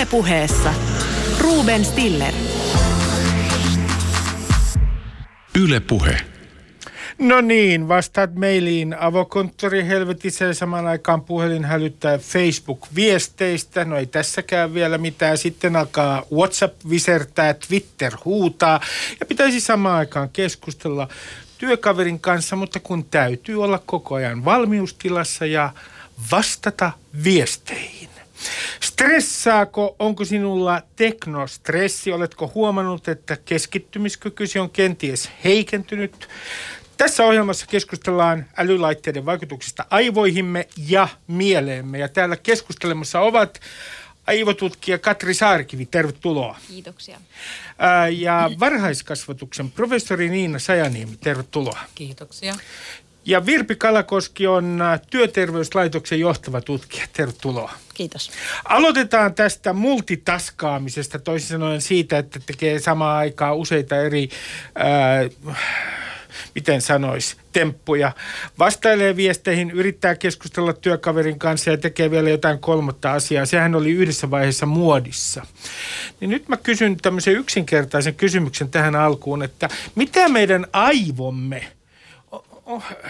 Ylepuheessa Ruben Stiller. Ylepuhe. No niin, vastaat mailiin avokonttori helvetissä ja samaan aikaan puhelin hälyttää Facebook-viesteistä. No ei tässäkään vielä mitään. Sitten alkaa WhatsApp visertää, Twitter huutaa ja pitäisi samaan aikaan keskustella työkaverin kanssa, mutta kun täytyy olla koko ajan valmiustilassa ja vastata viesteihin. Stressaako, onko sinulla teknostressi? Oletko huomannut, että keskittymiskykysi on kenties heikentynyt? Tässä ohjelmassa keskustellaan älylaitteiden vaikutuksista aivoihimme ja mieleemme. Ja täällä keskustelemassa ovat aivotutkija Katri Saarikivi, tervetuloa. Kiitoksia. Ää, ja varhaiskasvatuksen professori Niina Sajaniemi, tervetuloa. Kiitoksia. Ja Virpi Kalakoski on työterveyslaitoksen johtava tutkija. Tervetuloa. Kiitos. Aloitetaan tästä multitaskaamisesta, toisin sanoen siitä, että tekee samaan aikaan useita eri, ää, miten sanois, temppuja. Vastailee viesteihin, yrittää keskustella työkaverin kanssa ja tekee vielä jotain kolmatta asiaa. Sehän oli yhdessä vaiheessa muodissa. Niin nyt mä kysyn tämmöisen yksinkertaisen kysymyksen tähän alkuun, että mitä meidän aivomme –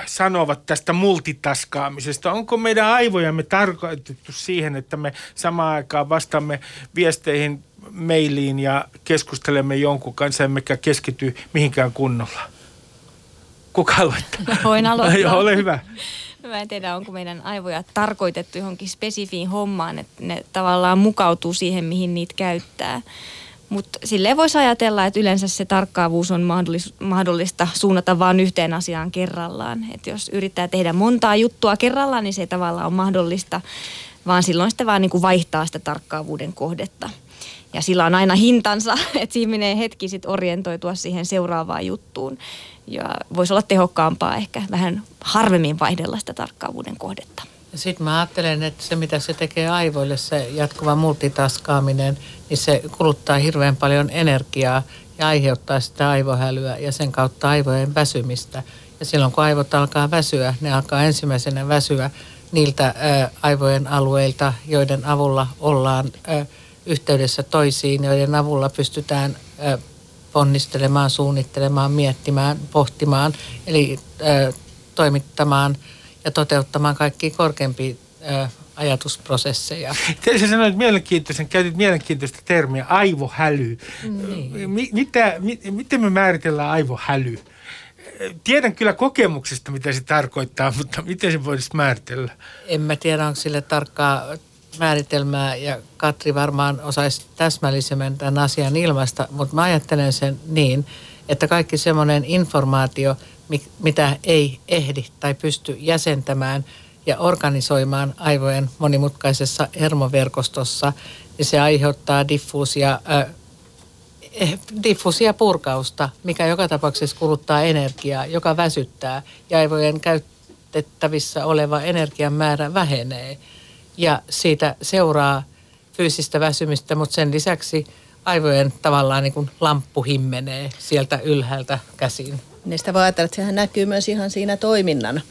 sanovat tästä multitaskaamisesta? Onko meidän aivojamme tarkoitettu siihen, että me samaan aikaan vastaamme viesteihin, mailiin ja keskustelemme jonkun kanssa, emmekä keskity mihinkään kunnolla? Kuka aloittaa? Voin aloittaa. Joo, ole hyvä. Mä en tiedä, onko meidän aivoja tarkoitettu johonkin spesifiin hommaan, että ne tavallaan mukautuu siihen, mihin niitä käyttää. Mutta silleen voisi ajatella, että yleensä se tarkkaavuus on mahdollista suunnata vain yhteen asiaan kerrallaan. Että jos yrittää tehdä montaa juttua kerrallaan, niin se ei tavallaan ole mahdollista, vaan silloin sitten vaan niin kuin vaihtaa sitä tarkkaavuuden kohdetta. Ja sillä on aina hintansa, että siinä menee hetki sitten orientoitua siihen seuraavaan juttuun. Ja voisi olla tehokkaampaa ehkä vähän harvemmin vaihdella sitä tarkkaavuuden kohdetta. Sitten mä ajattelen, että se mitä se tekee aivoille, se jatkuva multitaskaaminen, niin se kuluttaa hirveän paljon energiaa ja aiheuttaa sitä aivohälyä ja sen kautta aivojen väsymistä. Ja silloin kun aivot alkaa väsyä, ne alkaa ensimmäisenä väsyä niiltä aivojen alueilta, joiden avulla ollaan yhteydessä toisiin, joiden avulla pystytään ponnistelemaan, suunnittelemaan, miettimään, pohtimaan, eli toimittamaan – ja toteuttamaan kaikki korkeampia ajatusprosesseja. Sä sanoit mielenkiintoisen, käytit mielenkiintoista termiä, aivohäly. Niin. Mitä, mi, miten me määritellään aivohäly? Tiedän kyllä kokemuksesta, mitä se tarkoittaa, mutta miten se voisi määritellä? En mä tiedä, onko sille tarkkaa määritelmää ja Katri varmaan osaisi täsmällisemmin tämän asian ilmasta, mutta mä ajattelen sen niin, että kaikki semmoinen informaatio, mitä ei ehdi tai pysty jäsentämään ja organisoimaan aivojen monimutkaisessa hermoverkostossa, niin se aiheuttaa diffuusia, äh, diffuusia purkausta, mikä joka tapauksessa kuluttaa energiaa, joka väsyttää ja aivojen käytettävissä oleva energian määrä vähenee. Ja siitä seuraa fyysistä väsymistä, mutta sen lisäksi aivojen tavallaan niin kuin lamppu himmenee sieltä ylhäältä käsiin. Niin sitä voi ajatella, että sehän näkyy myös ihan siinä toiminnan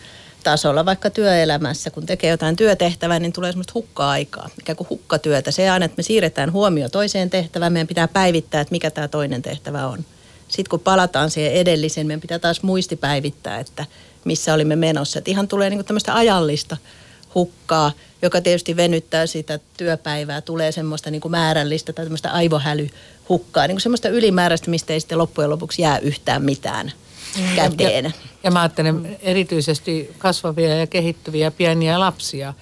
tasolla, vaikka työelämässä, kun tekee jotain työtehtävää, niin tulee semmoista hukka-aikaa, ikään kuin hukkatyötä. Se aina, että me siirretään huomio toiseen tehtävään, meidän pitää päivittää, että mikä tämä toinen tehtävä on. Sitten kun palataan siihen edelliseen, meidän pitää taas muistipäivittää, että missä olimme menossa. Että ihan tulee niin tämmöistä ajallista hukkaa, joka tietysti venyttää sitä työpäivää, tulee semmoista niin kuin määrällistä tai tämmöistä aivohälyhukkaa, niin kuin semmoista ylimääräistä, mistä ei sitten loppujen lopuksi jää yhtään mitään käteen. Ja, ja mä ajattelen erityisesti kasvavia ja kehittyviä pieniä lapsia,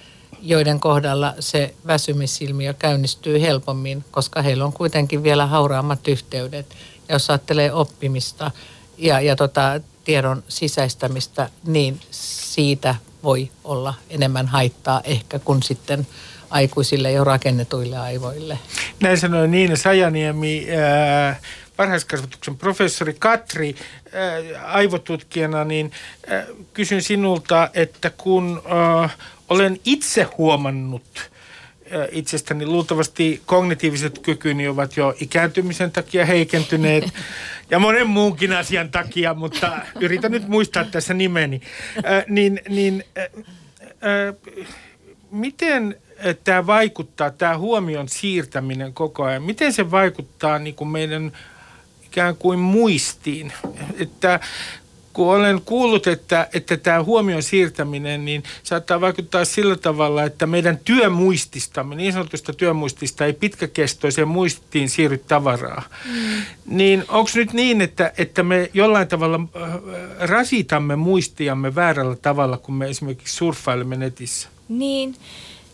joiden kohdalla se väsymisilmiö käynnistyy helpommin, koska heillä on kuitenkin vielä hauraammat yhteydet. Ja jos ajattelee oppimista ja, ja tota, tiedon sisäistämistä, niin siitä voi olla enemmän haittaa ehkä kuin sitten aikuisille jo rakennetuille aivoille. Näin sanoi Niina Sajaniemi, äh, varhaiskasvatuksen professori Katri äh, aivotutkijana, niin äh, kysyn sinulta, että kun äh, olen itse huomannut äh, itsestäni luultavasti kognitiiviset kykyni ovat jo ikääntymisen takia heikentyneet ja monen muunkin asian takia, mutta yritän nyt muistaa tässä nimeni. Äh, niin niin äh, äh, miten tämä vaikuttaa, tämä huomion siirtäminen koko ajan, miten se vaikuttaa niin kuin meidän ikään kuin muistiin? Että kun olen kuullut, että, että tämä huomion siirtäminen, niin saattaa vaikuttaa sillä tavalla, että meidän työmuististamme, niin sanotusta työmuistista, ei pitkäkestoiseen muistiin siirry tavaraa. Mm. Niin onko nyt niin, että, että me jollain tavalla äh, rasitamme muistiamme väärällä tavalla, kun me esimerkiksi surffailemme netissä? Niin,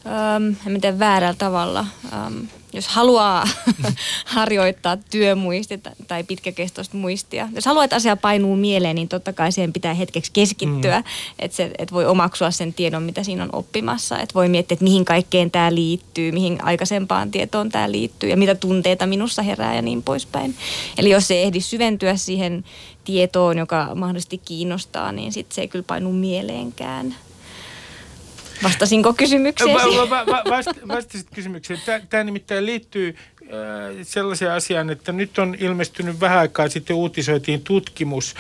ähm, miten väärällä tavalla. Ähm, jos haluaa harjoittaa työmuistia tai pitkäkestoista muistia. Jos haluaa, että asia painuu mieleen, niin totta kai siihen pitää hetkeksi keskittyä, mm. että, se, että voi omaksua sen tiedon, mitä siinä on oppimassa. Että voi miettiä, että mihin kaikkeen tämä liittyy, mihin aikaisempaan tietoon tämä liittyy ja mitä tunteita minussa herää ja niin poispäin. Eli jos se ehdi syventyä siihen tietoon, joka mahdollisesti kiinnostaa, niin sitten se ei kyllä painu mieleenkään. Vastasinko kysymykseen? Va- va- va- vastasit kysymykseen. Tämä nimittäin liittyy sellaisen asian, että nyt on ilmestynyt vähän aikaa sitten uutisoitiin tutkimus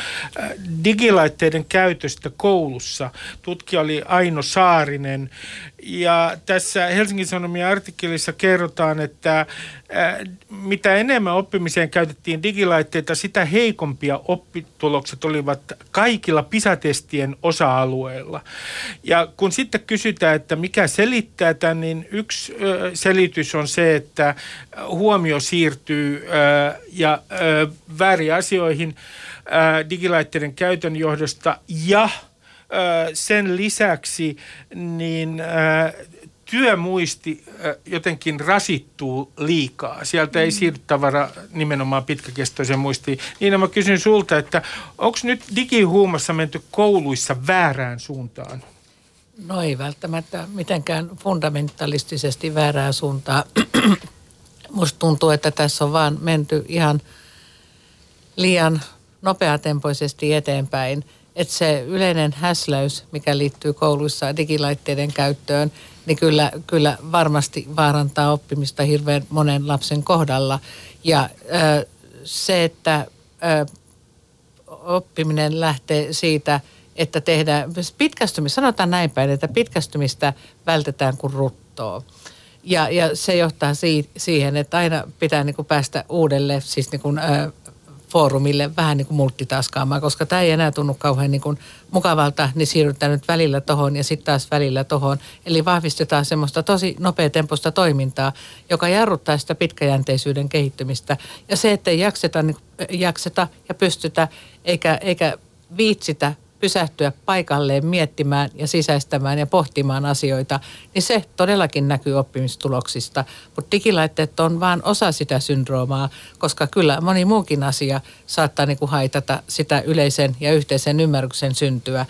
digilaitteiden käytöstä koulussa. Tutkija oli Aino Saarinen ja tässä Helsingin Sanomien artikkelissa kerrotaan, että mitä enemmän oppimiseen käytettiin digilaitteita, sitä heikompia oppitulokset olivat kaikilla pisatestien osa-alueilla. Ja kun sitten kysytään, että mikä selittää tämän, niin yksi selitys on se, että huomio siirtyy ja väärin asioihin digilaitteiden käytön johdosta ja sen lisäksi niin työmuisti jotenkin rasittuu liikaa. Sieltä ei mm. siirry tavara nimenomaan pitkäkestoisen muistiin. Niin mä kysyn sulta, että onko nyt digihuumassa menty kouluissa väärään suuntaan? No ei välttämättä mitenkään fundamentalistisesti väärään suuntaan. Musta tuntuu, että tässä on vaan menty ihan liian nopeatempoisesti eteenpäin. Että se yleinen häsläys, mikä liittyy kouluissa digilaitteiden käyttöön, niin kyllä, kyllä varmasti vaarantaa oppimista hirveän monen lapsen kohdalla. Ja ö, se, että ö, oppiminen lähtee siitä, että tehdään pitkästymistä, sanotaan näin päin, että pitkästymistä vältetään kuin ruttoa. Ja, ja se johtaa si- siihen, että aina pitää niin kuin päästä uudelle siis niin kuin, ö, foorumille vähän niin kuin multitaskaamaan, koska tämä ei enää tunnu kauhean niin kuin mukavalta, niin siirrytään nyt välillä tohon ja sitten taas välillä tohon. Eli vahvistetaan semmoista tosi nopeatempoista toimintaa, joka jarruttaa sitä pitkäjänteisyyden kehittymistä. Ja se, että ei jakseta, niin, jakseta ja pystytä eikä, eikä viitsitä pysähtyä paikalleen miettimään ja sisäistämään ja pohtimaan asioita, niin se todellakin näkyy oppimistuloksista. Mutta digilaitteet on vain osa sitä syndroomaa, koska kyllä moni muukin asia saattaa niinku haitata sitä yleisen ja yhteisen ymmärryksen syntyä,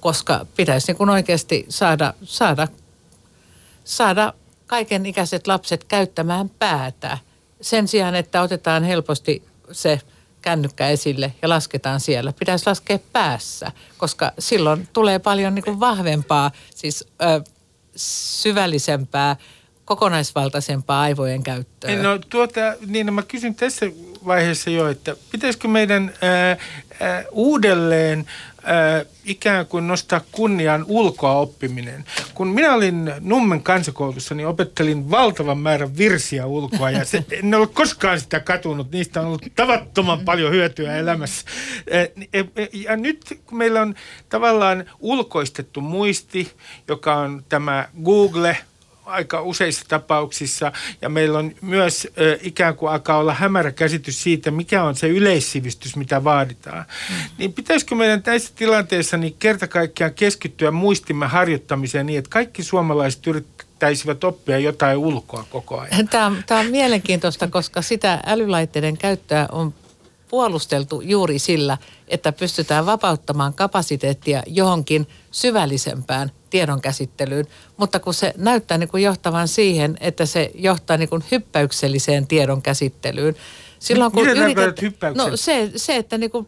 koska pitäisi niinku oikeasti saada, saada, saada kaiken ikäiset lapset käyttämään päätä sen sijaan, että otetaan helposti se – kännykkä esille ja lasketaan siellä. Pitäisi laskea päässä, koska silloin tulee paljon niin kuin vahvempaa, siis ö, syvällisempää, kokonaisvaltaisempaa aivojen käyttöä. No tuota, niin no mä kysyn tässä vaiheessa jo, että pitäisikö meidän ää, ää, uudelleen ikään kuin nostaa kunnian ulkoa oppiminen. Kun minä olin Nummen kansakoulussa, niin opettelin valtavan määrän virsiä ulkoa ja se, en ole koskaan sitä katunut. Niistä on ollut tavattoman paljon hyötyä elämässä. Äh, ja nyt kun meillä on tavallaan ulkoistettu muisti, joka on tämä Google – aika useissa tapauksissa ja meillä on myös ö, ikään kuin alkaa olla hämärä käsitys siitä, mikä on se yleissivistys, mitä vaaditaan. Mm. Niin pitäisikö meidän tässä tilanteessa niin kerta kaikkiaan keskittyä muistimme harjoittamiseen niin, että kaikki suomalaiset yrittäisivät oppia jotain ulkoa koko ajan? Tämä on, tämä on mielenkiintoista, koska sitä älylaitteiden käyttöä on puolusteltu juuri sillä, että pystytään vapauttamaan kapasiteettia johonkin syvällisempään tiedonkäsittelyyn, mutta kun se näyttää niin kuin johtavan siihen, että se johtaa niin kuin hyppäykselliseen tiedonkäsittelyyn. Silloin, kun yritet... No se, se että niin kuin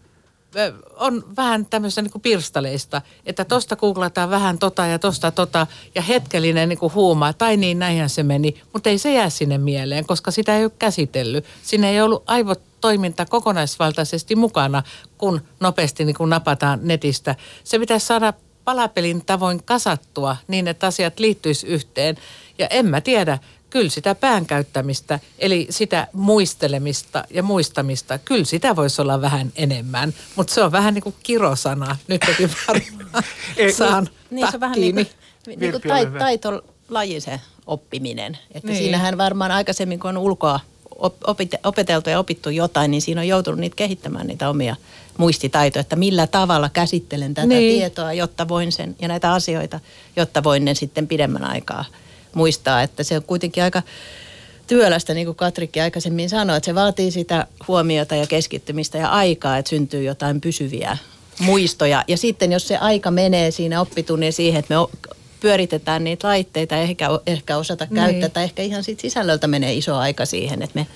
on vähän tämmöistä niin kuin pirstaleista, että tosta googlataan vähän tota ja tosta tota ja hetkellinen niin kuin huuma, tai niin näinhän se meni, mutta ei se jää sinne mieleen, koska sitä ei ole käsitellyt. Siinä ei ollut aivotoiminta kokonaisvaltaisesti mukana, kun nopeasti niin kuin napataan netistä. Se pitäisi saada palapelin tavoin kasattua niin, että asiat liittyisi yhteen. Ja en mä tiedä, kyllä sitä päänkäyttämistä, eli sitä muistelemista ja muistamista, kyllä sitä voisi olla vähän enemmän. Mutta se on vähän niin kuin kirosana. Nyt toki varmaan Ei, saan Niin se on vähän niin kuin, niin kuin Virpi, ole tai, hyvä. taitolaji se oppiminen. Että Niin. siinähän varmaan aikaisemmin, kun on ulkoa op- opite- opeteltu ja opittu jotain, niin siinä on joutunut niitä kehittämään niitä omia muistitaitoja, että millä tavalla käsittelen tätä niin. tietoa, jotta voin sen, ja näitä asioita, jotta voin ne sitten pidemmän aikaa muistaa. Että se on kuitenkin aika työlästä, niin kuin Katrikki aikaisemmin sanoi, että se vaatii sitä huomiota ja keskittymistä ja aikaa, että syntyy jotain pysyviä muistoja. Ja sitten jos se aika menee siinä oppitunnin siihen, että me pyöritetään niitä laitteita, ehkä, ehkä osata Niin. käyttää, tai ehkä ihan siitä sisällöltä menee iso aika siihen, että me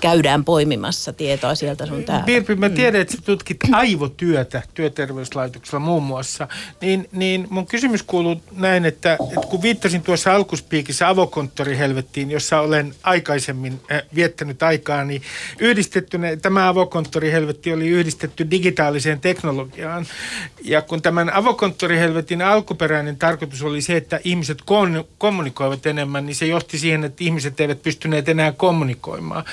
käydään poimimassa tietoa sieltä sun täältä. Virpi, mä tiedän, että sä tutkit aivotyötä työterveyslaitoksella muun muassa. Niin, niin mun kysymys kuuluu näin, että, että kun viittasin tuossa alkuspiikissä avokonttorihelvettiin, jossa olen aikaisemmin äh, viettänyt aikaa, niin yhdistettynä, tämä avokonttorihelvetti oli yhdistetty digitaaliseen teknologiaan. Ja kun tämän avokonttorihelvetin alkuperäinen tarkoitus oli se, että ihmiset kon- kommunikoivat enemmän, niin se johti siihen, että ihmiset eivät pystyneet enää kommunikoimaan.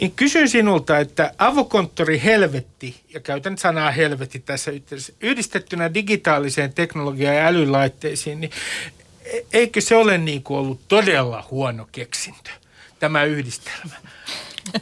Niin kysyn sinulta, että avokonttori helvetti, ja käytän sanaa helvetti tässä yhteydessä, yhdistettynä digitaaliseen teknologiaan ja älylaitteisiin, niin e- eikö se ole niin kuin ollut todella huono keksintö, tämä yhdistelmä?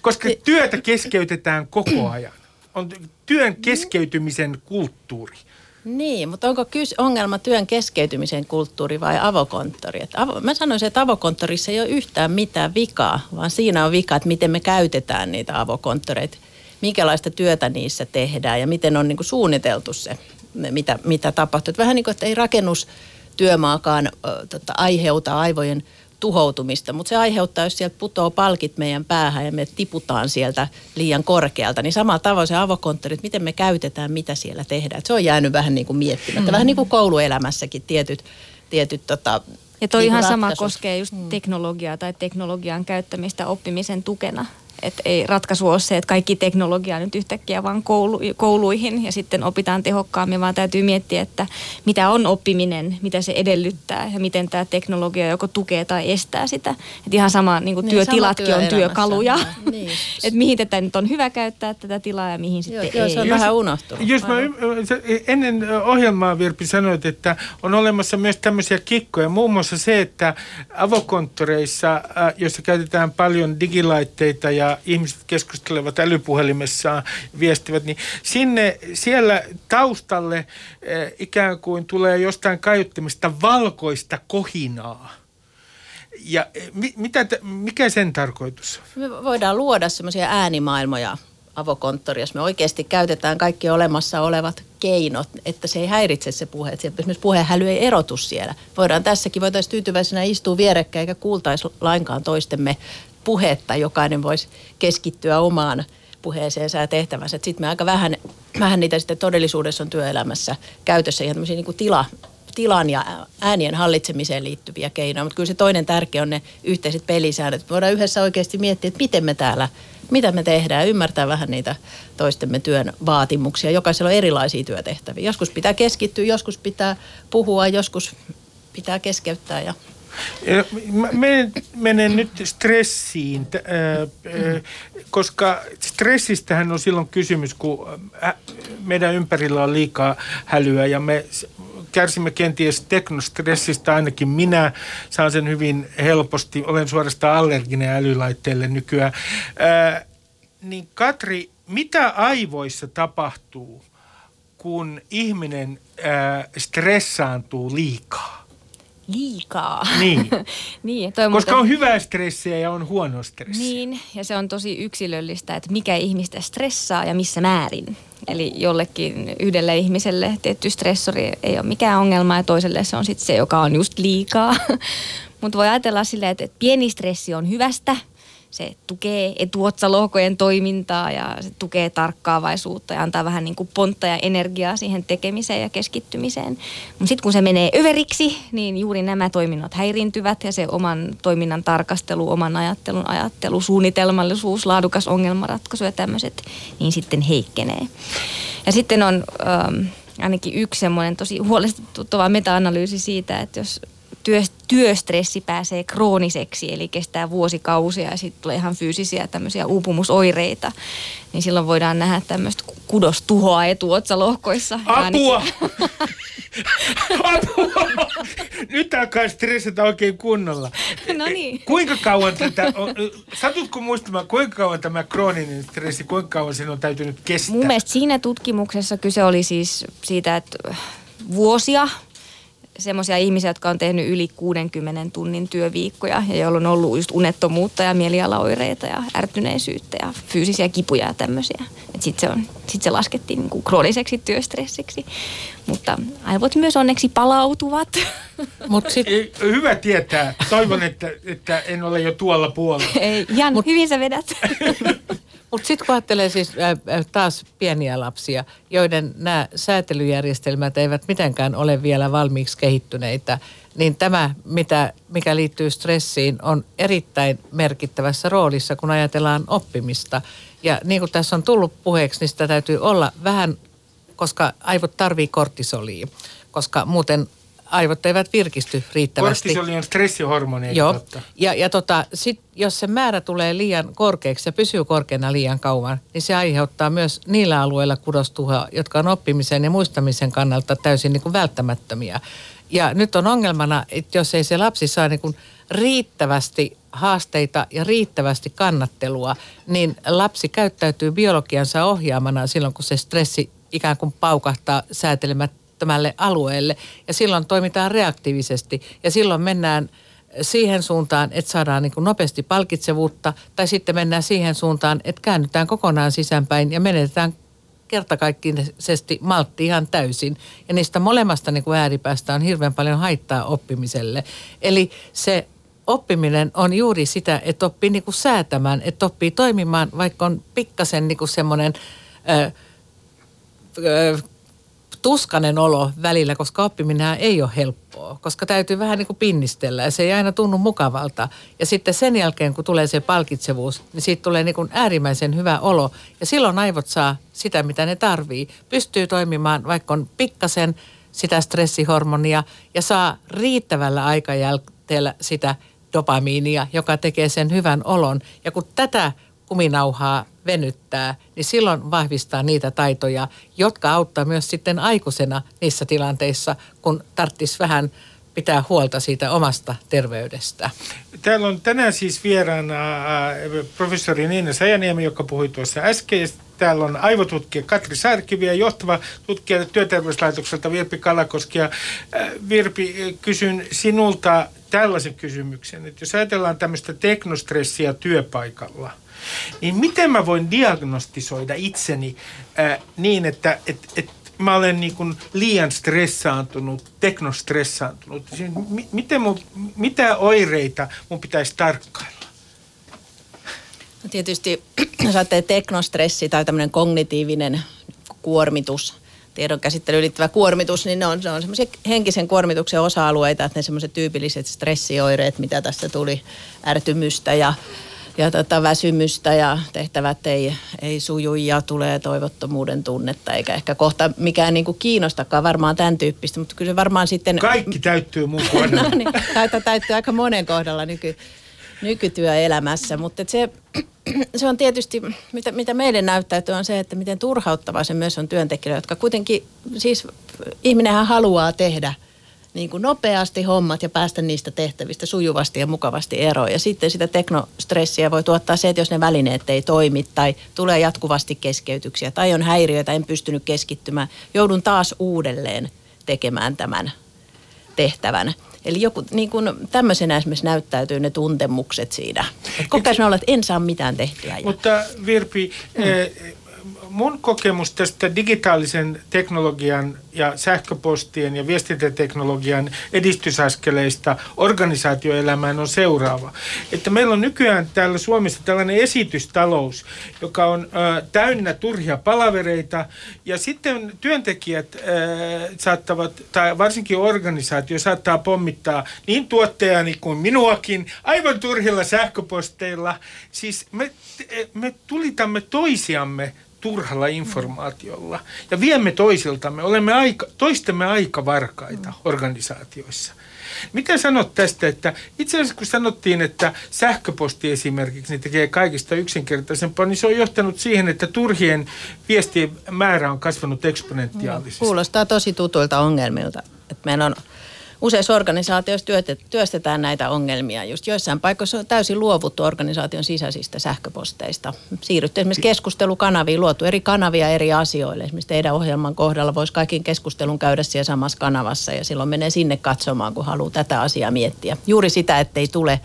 Koska työtä keskeytetään koko ajan. On työn keskeytymisen kulttuuri. Niin, mutta onko kys- ongelma työn keskeytymisen kulttuuri vai avokonttori? Et avo- mä sanoisin, että avokonttorissa ei ole yhtään mitään vikaa, vaan siinä on vika, että miten me käytetään niitä avokonttoreita, minkälaista työtä niissä tehdään ja miten on niin kuin suunniteltu se, mitä, mitä tapahtuu. Vähän niin kuin, että ei rakennustyömaakaan ö, tota, aiheuta aivojen tuhoutumista, mutta se aiheuttaa, jos sieltä putoo palkit meidän päähän ja me tiputaan sieltä liian korkealta, niin samalla tavoin se avokonttori, että miten me käytetään, mitä siellä tehdään. Et se on jäänyt vähän niin kuin miettimättä, mm. vähän niin kuin kouluelämässäkin tietyt, tietyt tota, Ja toi niin ihan sama ratkaisut. koskee just teknologiaa tai teknologian käyttämistä oppimisen tukena. Että ei ratkaisu ole se, että kaikki teknologia nyt yhtäkkiä vaan koulu, kouluihin ja sitten opitaan tehokkaammin, vaan täytyy miettiä, että mitä on oppiminen, mitä se edellyttää ja miten tämä teknologia joko tukee tai estää sitä. Että ihan sama niin kuin Niin, sama työtilatkin on työkaluja. Niin. että mihin tätä nyt on hyvä käyttää tätä tilaa ja mihin sitten Joo, joo, ei. se on Jos- vähän unohtunut. Jos mä, sä ennen ohjelmaa Virpi sanoit, että on olemassa myös tämmöisiä kikkoja. Muun muassa se, että avokonttoreissa, joissa käytetään paljon digilaitteita ja ihmiset keskustelevat älypuhelimessaan, viestivät, niin sinne siellä taustalle äh, ikään kuin tulee jostain kaiuttimista valkoista kohinaa. Ja mi- mitä, mikä sen tarkoitus on? Me voidaan luoda semmoisia äänimaailmoja avokonttorissa. Me oikeasti käytetään kaikki olemassa olevat keinot, että se ei häiritse se puhe. Että esimerkiksi puhehäly ei erotu siellä. Voidaan tässäkin, voitaisiin tyytyväisenä istua vierekkäin eikä kuultaisi lainkaan toistemme puhetta. Jokainen voisi keskittyä omaan puheeseensa ja tehtävänsä. Sitten me aika vähän, vähän niitä sitten todellisuudessa on työelämässä käytössä ihan tämmöisiä niin kuin tila, tilan ja äänien hallitsemiseen liittyviä keinoja, mutta kyllä se toinen tärkeä on ne yhteiset pelisäännöt. Voidaan yhdessä oikeasti miettiä, että miten me täällä, mitä me tehdään, ymmärtää vähän niitä toistemme työn vaatimuksia. Jokaisella on erilaisia työtehtäviä. Joskus pitää keskittyä, joskus pitää puhua, joskus pitää keskeyttää Ja Mä menen, nyt stressiin, koska stressistähän on silloin kysymys, kun meidän ympärillä on liikaa hälyä ja me kärsimme kenties teknostressistä, ainakin minä saan sen hyvin helposti, olen suorastaan allerginen älylaitteelle nykyään. Ää, niin Katri, mitä aivoissa tapahtuu, kun ihminen stressaantuu liikaa? Liikaa. Niin. niin, toi Koska muuten- on hyvää stressiä ja on huonoa stressiä. Niin, ja se on tosi yksilöllistä, että mikä ihmistä stressaa ja missä määrin. Eli jollekin yhdelle ihmiselle tietty stressori ei ole mikään ongelma ja toiselle se on sitten se, joka on just liikaa. Mutta voi ajatella silleen, että, että pieni stressi on hyvästä. Se tukee etuotsalohkojen toimintaa ja se tukee tarkkaavaisuutta ja antaa vähän niin kuin pontta ja energiaa siihen tekemiseen ja keskittymiseen. Mutta sitten kun se menee överiksi, niin juuri nämä toiminnot häiriintyvät ja se oman toiminnan tarkastelu, oman ajattelun ajattelu, suunnitelmallisuus, laadukas ongelmanratkaisu ja tämmöiset, niin sitten heikkenee. Ja sitten on ähm, ainakin yksi semmoinen tosi huolestuttava meta-analyysi siitä, että jos työ, työstressi pääsee krooniseksi, eli kestää vuosikausia ja sitten tulee ihan fyysisiä tämmöisiä uupumusoireita, niin silloin voidaan nähdä tämmöistä kudostuhoa etuotsalohkoissa. Apua! Apua! Nyt alkaa stressata oikein kunnolla. No niin. Kuinka kauan tätä, satutko muistamaan, kuinka kauan tämä krooninen stressi, kuinka kauan sen on täytynyt kestää? Mun mielestä siinä tutkimuksessa kyse oli siis siitä, että vuosia semmoisia ihmisiä, jotka on tehnyt yli 60 tunnin työviikkoja ja joilla on ollut just unettomuutta ja mielialaoireita ja ärtyneisyyttä ja fyysisiä kipuja ja tämmöisiä. Sitten se, on, sit se laskettiin niin kuin krooniseksi työstressiksi. Mutta aivot myös onneksi palautuvat. Mut sit... Hyvä tietää. Toivon, että, että en ole jo tuolla puolella. Ei, Jan, Mut... hyvin sä vedät. Mutta sitten kun ajattelee siis äh, taas pieniä lapsia, joiden nämä säätelyjärjestelmät eivät mitenkään ole vielä valmiiksi kehittyneitä, niin tämä, mitä, mikä liittyy stressiin, on erittäin merkittävässä roolissa, kun ajatellaan oppimista. Ja niin kuin tässä on tullut puheeksi, niin sitä täytyy olla vähän, koska aivot tarvii kortisolia, koska muuten aivot eivät virkisty riittävästi. Kortisoli on stressihormoni, Joo. Totta? Ja, ja tota, sit, jos se määrä tulee liian korkeaksi ja pysyy korkeana liian kauan, niin se aiheuttaa myös niillä alueilla kudostuhoa, jotka on oppimisen ja muistamisen kannalta täysin niin kuin välttämättömiä. Ja nyt on ongelmana, että jos ei se lapsi saa niin kuin riittävästi haasteita ja riittävästi kannattelua, niin lapsi käyttäytyy biologiansa ohjaamana silloin, kun se stressi ikään kuin paukahtaa säätelemät tietämättömälle alueelle ja silloin toimitaan reaktiivisesti ja silloin mennään siihen suuntaan, että saadaan niin nopeasti palkitsevuutta tai sitten mennään siihen suuntaan, että käännytään kokonaan sisäänpäin ja menetetään kertakaikkisesti maltti ihan täysin. Ja niistä molemmasta niin kuin ääripäästä on hirveän paljon haittaa oppimiselle. Eli se oppiminen on juuri sitä, että oppii niin kuin säätämään, että oppii toimimaan, vaikka on pikkasen niin kuin semmoinen tuskanen olo välillä, koska oppiminen ei ole helppoa, koska täytyy vähän niin kuin pinnistellä ja se ei aina tunnu mukavalta. Ja sitten sen jälkeen, kun tulee se palkitsevuus, niin siitä tulee niin kuin äärimmäisen hyvä olo ja silloin aivot saa sitä, mitä ne tarvii. Pystyy toimimaan, vaikka on pikkasen sitä stressihormonia ja saa riittävällä aikajälteellä sitä dopamiinia, joka tekee sen hyvän olon. Ja kun tätä kuminauhaa venyttää, niin silloin vahvistaa niitä taitoja, jotka auttaa myös sitten aikuisena niissä tilanteissa, kun tarvitsisi vähän pitää huolta siitä omasta terveydestä. Täällä on tänään siis vieraana professori Niina Sajaniemi, joka puhui tuossa äsken. Täällä on aivotutkija Katri Särkivi ja johtava tutkija työterveyslaitokselta Virpi Kalakoski. Ja, Virpi, kysyn sinulta tällaisen kysymyksen, että jos ajatellaan tämmöistä teknostressiä työpaikalla – niin miten mä voin diagnostisoida itseni ää, niin, että et, et mä olen niin kuin liian stressaantunut, teknostressaantunut. Siis miten mun, mitä oireita mun pitäisi tarkkailla? No tietysti, jos ajattelee teknostressi tai tämmöinen kognitiivinen kuormitus, tiedon käsittelyyn liittyvä kuormitus, niin ne on, ne on semmoisia henkisen kuormituksen osa-alueita, että ne semmoiset tyypilliset stressioireet, mitä tässä tuli, ärtymystä ja ja tota väsymystä ja tehtävät ei, ei suju ja tulee toivottomuuden tunnetta eikä ehkä kohta mikään niin kuin kiinnostakaan varmaan tämän tyyppistä, mutta kyllä se varmaan sitten... Kaikki täyttyy mun kohdalla. no niin, täyttyy aika monen kohdalla nyky, nykytyöelämässä, mutta se, se on tietysti, mitä, mitä meille näyttäytyy, on se, että miten turhauttavaa se myös on työntekijöille, jotka kuitenkin, siis ihminenhän haluaa tehdä – niin kuin nopeasti hommat ja päästä niistä tehtävistä sujuvasti ja mukavasti eroon. Ja sitten sitä teknostressiä voi tuottaa se, että jos ne välineet ei toimi tai tulee jatkuvasti keskeytyksiä tai on häiriöitä, en pystynyt keskittymään, joudun taas uudelleen tekemään tämän tehtävän. Eli joku, niin kuin tämmöisenä esimerkiksi näyttäytyy ne tuntemukset siinä. Koko ajan olla, että en saa mitään tehtyä. Ja... Mutta Virpi, hmm. eh, mun kokemus tästä digitaalisen teknologian ja sähköpostien ja viestintäteknologian edistysaskeleista organisaatioelämään on seuraava. Että meillä on nykyään täällä Suomessa tällainen esitystalous, joka on ö, täynnä turhia palavereita ja sitten työntekijät ö, saattavat, tai varsinkin organisaatio saattaa pommittaa niin tuottajani kuin minuakin aivan turhilla sähköposteilla. Siis me, me tulitamme toisiamme turhalla informaatiolla ja viemme toisiltamme, olemme aika, toistemme aikavarkaita organisaatioissa. Mitä sanot tästä, että itse asiassa kun sanottiin, että sähköposti esimerkiksi niin tekee kaikista yksinkertaisempaa, niin se on johtanut siihen, että turhien viestien määrä on kasvanut eksponentiaalisesti. Kuulostaa tosi tutuilta ongelmilta. Että meillä on useissa organisaatioissa työstetään näitä ongelmia. Just joissain paikoissa on täysin luovuttu organisaation sisäisistä sähköposteista. Siirrytty esimerkiksi keskustelukanaviin, luotu eri kanavia eri asioille. Esimerkiksi teidän ohjelman kohdalla voisi kaikin keskustelun käydä siellä samassa kanavassa ja silloin menee sinne katsomaan, kun haluaa tätä asiaa miettiä. Juuri sitä, ettei tule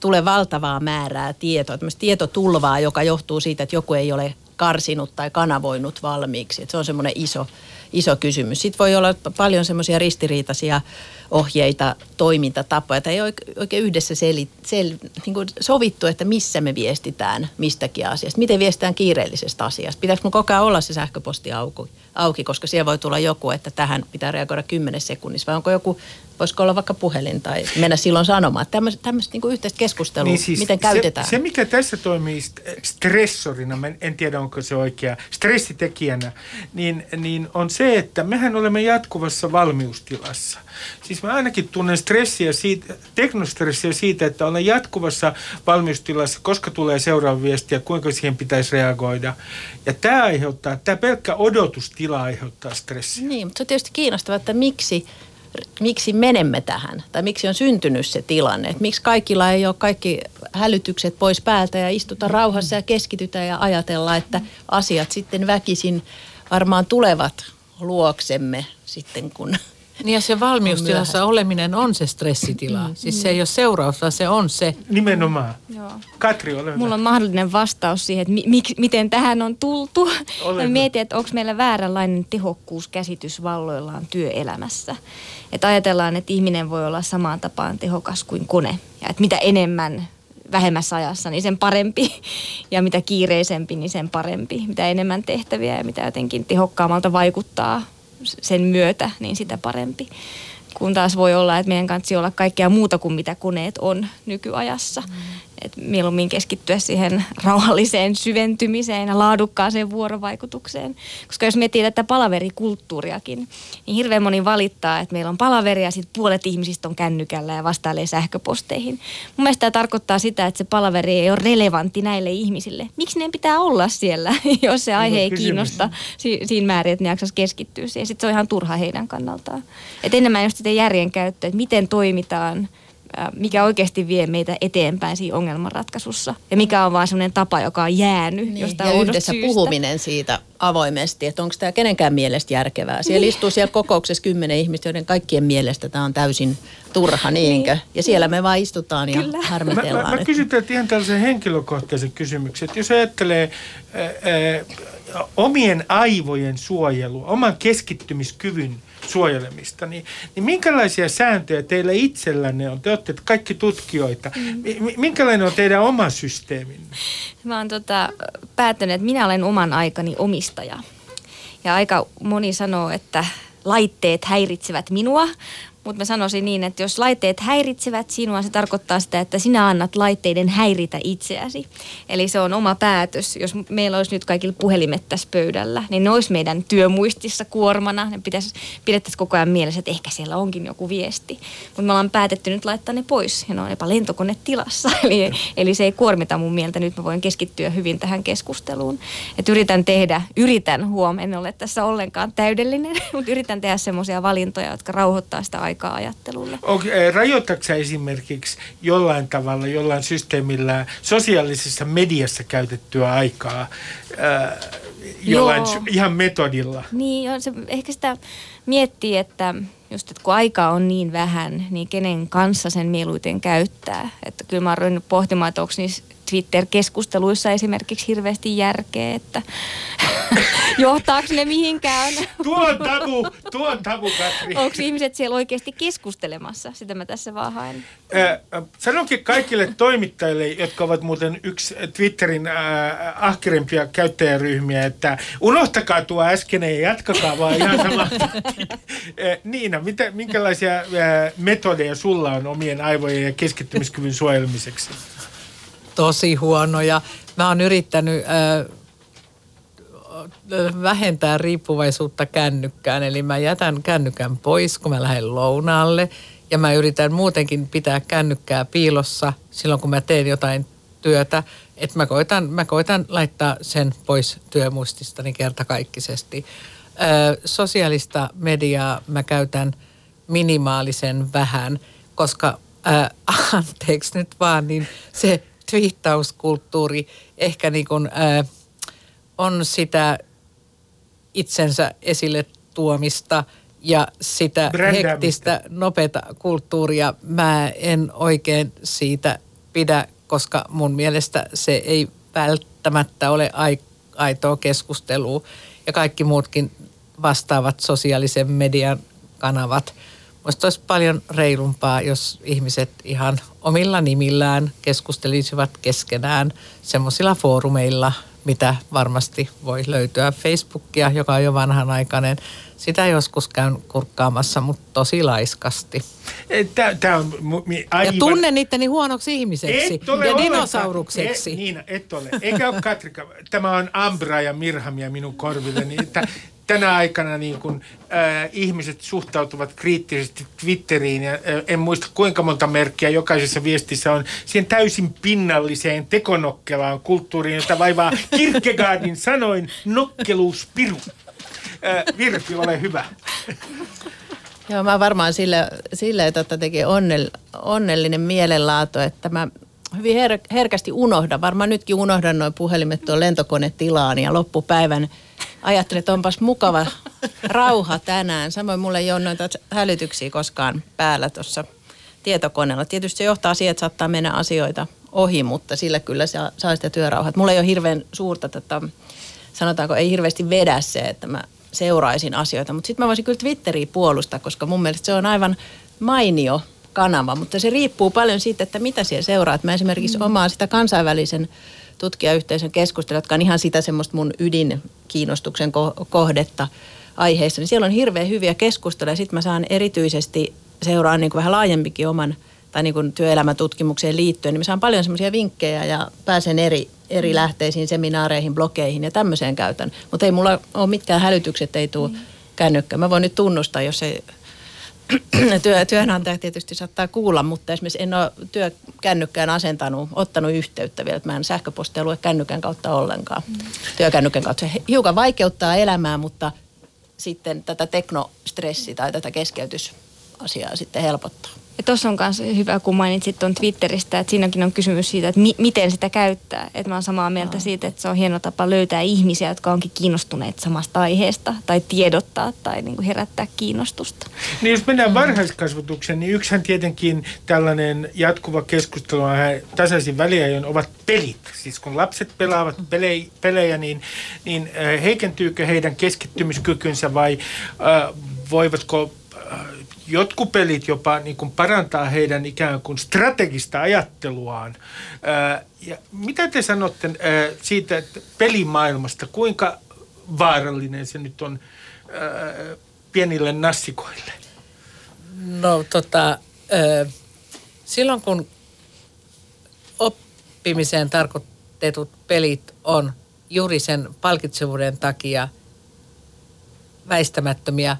tule valtavaa määrää tietoa, tietotulvaa, joka johtuu siitä, että joku ei ole karsinut tai kanavoinut valmiiksi. Että se on semmoinen iso, iso kysymys. Sitten voi olla paljon semmoisia ristiriitaisia ohjeita, toimintatapoja, tai ei oikein yhdessä seli, sel, niin kuin sovittu, että missä me viestitään mistäkin asiasta. Miten viestitään kiireellisestä asiasta? Pitääkö mun koko ajan olla se sähköposti auki, auki, koska siellä voi tulla joku, että tähän pitää reagoida 10 sekunnissa, vai onko joku voisiko olla vaikka puhelin tai mennä silloin sanomaan. Tämmöistä, tämmöistä niin yhteistä keskustelua, niin siis miten käytetään. Se, se, mikä tässä toimii stressorina, en tiedä onko se oikea, stressitekijänä, niin, niin on se, että mehän olemme jatkuvassa valmiustilassa. Siis mä ainakin tunnen stressiä siitä, teknostressiä siitä, että olen jatkuvassa valmiustilassa, koska tulee seuraava viesti ja kuinka siihen pitäisi reagoida. Ja tämä aiheuttaa, tämä pelkkä odotustila aiheuttaa stressiä. Niin, mutta se on tietysti kiinnostavaa, että miksi miksi menemme tähän tai miksi on syntynyt se tilanne. Että miksi kaikilla ei ole kaikki hälytykset pois päältä ja istuta rauhassa ja keskitytä ja ajatella, että asiat sitten väkisin varmaan tulevat luoksemme sitten, kun niin ja se valmiustilassa oleminen on se stressitila. Mm, siis se ei ole seuraus, vaan se on se. Nimenomaan. Joo. Katri, ole Mulla on mahdollinen vastaus siihen, että mi- miten tähän on tultu. Olen mietin, että onko meillä vääränlainen tehokkuuskäsitys valloillaan työelämässä. Että ajatellaan, että ihminen voi olla samaan tapaan tehokas kuin kone. Ja että mitä enemmän vähemmässä ajassa, niin sen parempi. Ja mitä kiireisempi, niin sen parempi. Mitä enemmän tehtäviä ja mitä jotenkin tehokkaammalta vaikuttaa sen myötä, niin sitä parempi. Kun taas voi olla, että meidän kanssa olla kaikkea muuta kuin mitä koneet on nykyajassa. Mm. Et mieluummin keskittyä siihen rauhalliseen syventymiseen ja laadukkaaseen vuorovaikutukseen. Koska jos miettii tätä palaverikulttuuriakin, niin hirveän moni valittaa, että meillä on palaveri ja sitten puolet ihmisistä on kännykällä ja vastailee sähköposteihin. Mun mielestä tämä tarkoittaa sitä, että se palaveri ei ole relevantti näille ihmisille. Miksi ne pitää olla siellä, jos se aihe ei kiinnosta si- siinä määrin, että ne jaksaisi keskittyä siihen. Sitten se on ihan turha heidän kannaltaan. Et enemmän just sitä järjen käyttöä, että miten toimitaan – mikä oikeasti vie meitä eteenpäin siinä ongelmanratkaisussa. Ja mikä on vain sellainen tapa, joka on jäänyt niin, jostain ja yhdessä syystä. puhuminen siitä avoimesti, että onko tämä kenenkään mielestä järkevää. Siellä niin. istuu siellä kokouksessa kymmenen ihmistä, joiden kaikkien mielestä tämä on täysin turha, niinkö? Niin. Ja siellä me vaan istutaan ja Kyllä. harmitellaan. Mä, mä, mä kysyn teiltä ihan tällaisen henkilökohtaisen kysymyksen, että jos ajattelee ää, ää, omien aivojen suojelua, oman keskittymiskyvyn suojelemista, niin, niin minkälaisia sääntöjä teillä itsellänne on? Te olette kaikki tutkijoita. Mm. Minkälainen on teidän oma systeeminne? Mä oon tota, päättänyt, että minä olen oman aikani omistaja. Ja aika moni sanoo, että laitteet häiritsevät minua, mutta mä sanoisin niin, että jos laitteet häiritsevät sinua, se tarkoittaa sitä, että sinä annat laitteiden häiritä itseäsi. Eli se on oma päätös. Jos meillä olisi nyt kaikilla puhelimet tässä pöydällä, niin ne olisi meidän työmuistissa kuormana. Ne pitäisi, pidettäisiin koko ajan mielessä, että ehkä siellä onkin joku viesti. Mutta me ollaan päätetty nyt laittaa ne pois ja ne on jopa lentokonetilassa. Eli, eli se ei kuormita mun mieltä. Nyt mä voin keskittyä hyvin tähän keskusteluun. Et yritän tehdä, yritän huomenna, en ole tässä ollenkaan täydellinen, mutta yritän tehdä semmoisia valintoja, jotka rauhoittaa sitä aikaa aikaa ajattelulle. Okay, rajoitatko esimerkiksi jollain tavalla, jollain systeemillä sosiaalisessa mediassa käytettyä aikaa äh, jollain Joo. ihan metodilla? Niin, on se, ehkä sitä miettii, että just, että kun aika on niin vähän, niin kenen kanssa sen mieluiten käyttää. Että kyllä mä oon pohtimaan, että onko niissä Twitter-keskusteluissa esimerkiksi hirveästi järkeä, että johtaako ne mihinkään. Tuo on tabu, tuo on tabu, Katri. Onko ihmiset siellä oikeasti keskustelemassa? Sitä mä tässä vaan haen. Äh, sanonkin kaikille toimittajille, jotka ovat muuten yksi Twitterin äh, ahkerimpia käyttäjäryhmiä, että unohtakaa tuo äskeinen ja jatkakaa vaan ihan sama. Niina, mitä, minkälaisia äh, metodeja sulla on omien aivojen ja keskittymiskyvyn suojelmiseksi? Tosi huonoja. Mä oon yrittänyt äh, vähentää riippuvaisuutta kännykkään. Eli mä jätän kännykän pois, kun mä lähden lounaalle. Ja mä yritän muutenkin pitää kännykkää piilossa silloin, kun mä teen jotain työtä. Että mä koitan, mä koitan laittaa sen pois työmuististani kertakaikkisesti. Ö, sosiaalista mediaa mä käytän minimaalisen vähän, koska ö, anteeksi nyt vaan, niin se twiittauskulttuuri ehkä niin kuin, ö, on sitä itsensä esille tuomista ja sitä Brändäämistä. hektistä, nopeata kulttuuria. Mä en oikein siitä pidä, koska mun mielestä se ei välttämättä ole ai- aitoa keskustelua. Ja kaikki muutkin vastaavat sosiaalisen median kanavat. Musta olisi paljon reilumpaa, jos ihmiset ihan omilla nimillään keskustelisivat keskenään semmoisilla foorumeilla, mitä varmasti voi löytyä. Facebookia, joka on jo vanhanaikainen, sitä joskus käyn kurkkaamassa, mutta tosi laiskasti. Tämä on mu- mi- Ja aivan... tunnen itteni huonoksi ihmiseksi ja ollenkaan. dinosaurukseksi. Et, Niina, et ole. Eikä ole Katrika. Tämä on Ambra ja Mirhamia minun korvilleni. Että tänä aikana niin kun, äh, ihmiset suhtautuvat kriittisesti Twitteriin ja äh, en muista kuinka monta merkkiä jokaisessa viestissä on siihen täysin pinnalliseen tekonokkelaan kulttuuriin, jota vaivaa Kierkegaardin sanoin nokkeluuspiru. Äh, Virpi, ole hyvä. Joo, mä varmaan sille, sille tota teki onnell, onnellinen mielenlaatu, että mä hyvin her, herkästi unohdan, varmaan nytkin unohdan noin puhelimet tuon lentokonetilaan ja loppupäivän ajattelin, että onpas mukava rauha tänään. Samoin mulle ei ole noita hälytyksiä koskaan päällä tuossa tietokoneella. Tietysti se johtaa siihen, että saattaa mennä asioita ohi, mutta sillä kyllä saa, saa sitä työrauhaa. Mulla ei ole hirveän suurta, tota, sanotaanko ei hirveästi vedä se, että mä seuraisin asioita. Mutta sitten mä voisin kyllä Twitteriä puolustaa, koska mun mielestä se on aivan mainio kanava, mutta se riippuu paljon siitä, että mitä siellä seuraat. Mä esimerkiksi mm. omaan sitä kansainvälisen tutkijayhteisön keskustelua, jotka on ihan sitä semmoista mun ydinkiinnostuksen ko- kohdetta aiheessa, niin siellä on hirveän hyviä keskusteluja. Sitten mä saan erityisesti seuraa niin kuin vähän laajempikin oman tai niin kuin työelämätutkimukseen liittyen, niin mä saan paljon semmoisia vinkkejä ja pääsen eri, eri lähteisiin, seminaareihin, blogeihin ja tämmöiseen käytän. Mutta ei mulla ole mitkään hälytykset, ei tule kännykkään. Mä voin nyt tunnustaa, jos ei työ, työnantaja tietysti saattaa kuulla, mutta esimerkiksi en ole työkännykkään asentanut, ottanut yhteyttä vielä, että mä en sähköpostia lue kännykän kautta ollenkaan. Mm. Työkännykän kautta se hiukan vaikeuttaa elämää, mutta sitten tätä teknostressi tai tätä keskeytysasiaa sitten helpottaa. Ja tuossa on myös hyvä, kun mainitsit tuon Twitteristä, että siinäkin on kysymys siitä, että mi- miten sitä käyttää. Että mä oon samaa mieltä no. siitä, että se on hieno tapa löytää ihmisiä, jotka onkin kiinnostuneet samasta aiheesta tai tiedottaa tai niin kuin herättää kiinnostusta. Niin jos mennään varhaiskasvatukseen, niin yksihän tietenkin tällainen jatkuva keskustelu on tasaisin väliajoin ovat pelit. Siis kun lapset pelaavat pelejä, pelejä niin, niin äh, heikentyykö heidän keskittymiskykynsä vai äh, voivatko äh, jotkut pelit jopa niin kuin parantaa heidän ikään kuin strategista ajatteluaan. Ää, ja mitä te sanotte ää, siitä että pelimaailmasta, kuinka vaarallinen se nyt on ää, pienille nassikoille? No tota, ö, silloin kun oppimiseen tarkoitetut pelit on juuri sen palkitsevuuden takia väistämättömiä,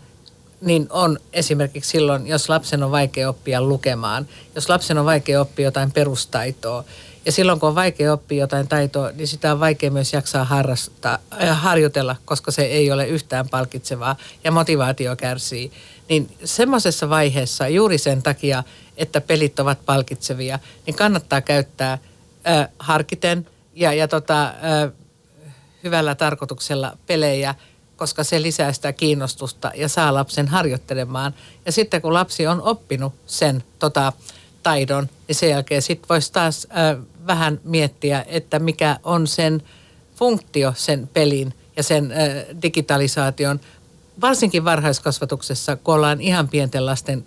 niin on esimerkiksi silloin, jos lapsen on vaikea oppia lukemaan, jos lapsen on vaikea oppia jotain perustaitoa, ja silloin kun on vaikea oppia jotain taitoa, niin sitä on vaikea myös jaksaa harrastaa, äh, harjoitella, koska se ei ole yhtään palkitsevaa ja motivaatio kärsii. Niin semmoisessa vaiheessa juuri sen takia, että pelit ovat palkitsevia, niin kannattaa käyttää äh, harkiten ja, ja tota, äh, hyvällä tarkoituksella pelejä, koska se lisää sitä kiinnostusta ja saa lapsen harjoittelemaan. Ja sitten kun lapsi on oppinut sen tota, taidon, niin sen jälkeen sitten voisi taas äh, vähän miettiä, että mikä on sen funktio sen pelin ja sen äh, digitalisaation, varsinkin varhaiskasvatuksessa, kun ollaan ihan pienten lasten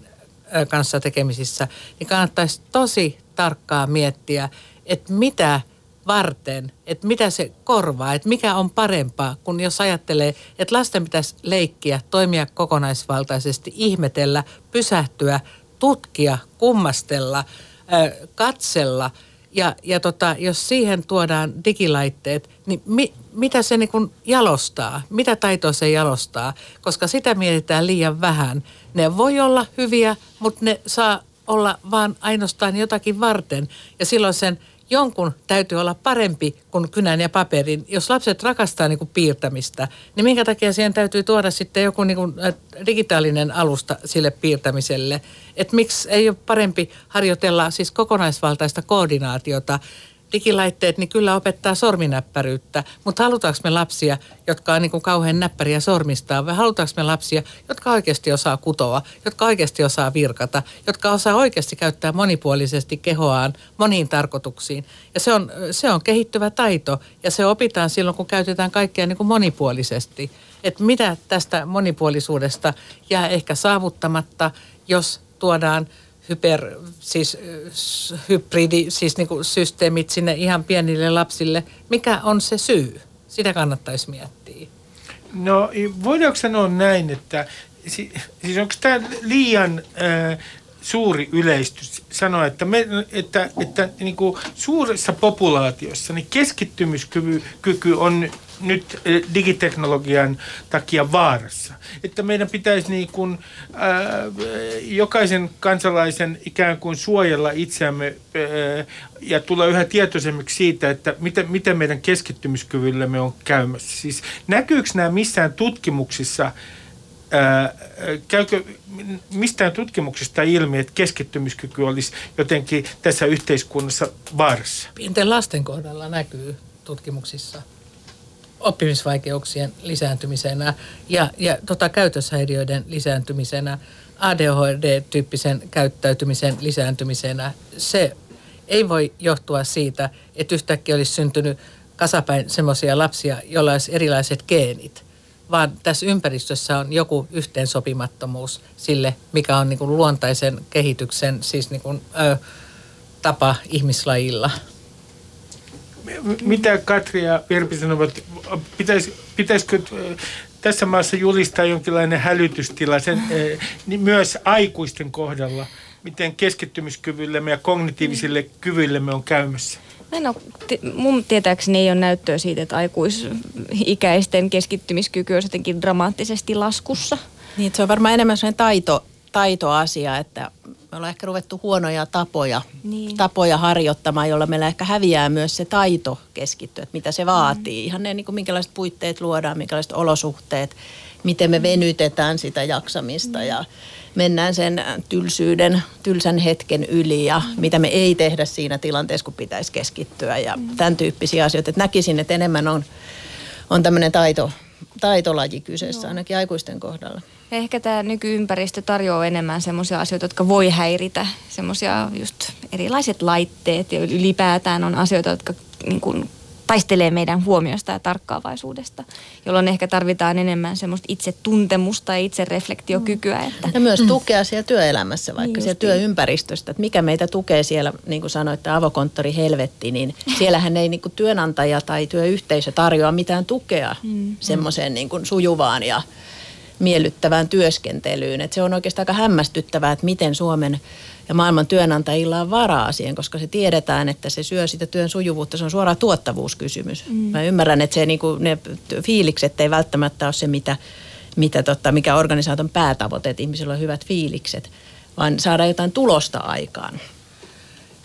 äh, kanssa tekemisissä, niin kannattaisi tosi tarkkaa miettiä, että mitä varten, että mitä se korvaa, että mikä on parempaa, kun jos ajattelee, että lasten pitäisi leikkiä, toimia kokonaisvaltaisesti, ihmetellä, pysähtyä, tutkia, kummastella, katsella Ja, ja tota, jos siihen tuodaan digilaitteet, niin mi, mitä se niin jalostaa? Mitä taitoa se jalostaa? Koska sitä mietitään liian vähän. Ne voi olla hyviä, mutta ne saa olla vaan ainoastaan jotakin varten. Ja silloin sen jonkun täytyy olla parempi kuin kynän ja paperin. Jos lapset rakastaa niin kuin piirtämistä, niin minkä takia siihen täytyy tuoda sitten joku niin kuin digitaalinen alusta sille piirtämiselle? Että miksi ei ole parempi harjoitella siis kokonaisvaltaista koordinaatiota digilaitteet niin kyllä opettaa sorminäppäryyttä, mutta halutaanko me lapsia, jotka on niin kuin kauhean näppäriä sormistaan, vai halutaanko me lapsia, jotka oikeasti osaa kutoa, jotka oikeasti osaa virkata, jotka osaa oikeasti käyttää monipuolisesti kehoaan moniin tarkoituksiin. Ja se on, se on kehittyvä taito ja se opitaan silloin, kun käytetään kaikkea niin kuin monipuolisesti. Että mitä tästä monipuolisuudesta jää ehkä saavuttamatta, jos tuodaan – hyper, siis hybridi, siis niin kuin systeemit sinne ihan pienille lapsille. Mikä on se syy? Sitä kannattaisi miettiä. No voidaanko sanoa näin, että siis onko tämä liian äh, suuri yleistys sanoa, että, me, että, että niin kuin suuressa populaatiossa niin keskittymiskyky on nyt eh, digiteknologian takia vaarassa. Että meidän pitäisi niin kuin, ää, jokaisen kansalaisen ikään kuin suojella itseämme ää, ja tulla yhä tietoisemmiksi siitä, että miten, miten meidän keskittymiskyvyllemme on käymässä. Siis näkyykö nämä missään tutkimuksissa Ää, käykö mistään tutkimuksista ilmi, että keskittymiskyky olisi jotenkin tässä yhteiskunnassa vaarassa? Pienten lasten kohdalla näkyy tutkimuksissa oppimisvaikeuksien lisääntymisenä ja, ja tota, käytöshäiriöiden lisääntymisenä, ADHD-tyyppisen käyttäytymisen lisääntymisenä. Se ei voi johtua siitä, että yhtäkkiä olisi syntynyt kasapäin semmoisia lapsia, joilla olisi erilaiset geenit, vaan tässä ympäristössä on joku yhteensopimattomuus sille, mikä on niin kuin luontaisen kehityksen siis niin kuin, ö, tapa ihmislajilla mitä Katri ja Virpi sanovat, pitäis, pitäisikö tässä maassa julistaa jonkinlainen hälytystila sen, niin myös aikuisten kohdalla, miten keskittymiskyvyllemme ja kognitiivisille kyvyillemme on käymässä? No, mun tietääkseni ei ole näyttöä siitä, että aikuisikäisten keskittymiskyky on jotenkin dramaattisesti laskussa. Niin, se on varmaan enemmän sellainen taito, taitoasia, että me ollaan ehkä ruvettu huonoja tapoja, niin. tapoja harjoittamaan, jolla meillä ehkä häviää myös se taito keskittyä, että mitä se vaatii. Mm. Ihan ne, niin kuin minkälaiset puitteet luodaan, minkälaiset olosuhteet, miten me mm. venytetään sitä jaksamista mm. ja mennään sen tylsyyden, tylsän hetken yli ja mm. mitä me ei tehdä siinä tilanteessa, kun pitäisi keskittyä ja mm. tämän tyyppisiä asioita. Että näkisin, että enemmän on, on tämmöinen taito, taitolaji kyseessä, no. ainakin aikuisten kohdalla. Ehkä tämä nykyympäristö tarjoaa enemmän semmoisia asioita, jotka voi häiritä. Semmoisia just erilaiset laitteet ja ylipäätään on asioita, jotka niin kuin, taistelee meidän huomiosta ja tarkkaavaisuudesta, jolloin ehkä tarvitaan enemmän semmoista itsetuntemusta ja itsereflektiokykyä. Mm. Että... Ja myös tukea siellä työelämässä, vaikka niin siellä työympäristöstä, että mikä meitä tukee siellä, niin kuin sanoitte, avokonttori helvetti, niin siellähän ei niin kuin työnantaja tai työyhteisö tarjoa mitään tukea mm. semmoiseen niin kuin sujuvaan ja miellyttävään työskentelyyn. Et se on oikeastaan aika hämmästyttävää, että miten Suomen ja maailman työnantajilla on varaa siihen, koska se tiedetään, että se syö sitä työn sujuvuutta. Se on suoraan tuottavuuskysymys. Mm. Mä ymmärrän, että se, niinku, ne fiilikset ei välttämättä ole se, mitä, mitä tota, mikä organisaation päätavoite, että ihmisillä on hyvät fiilikset, vaan saada jotain tulosta aikaan.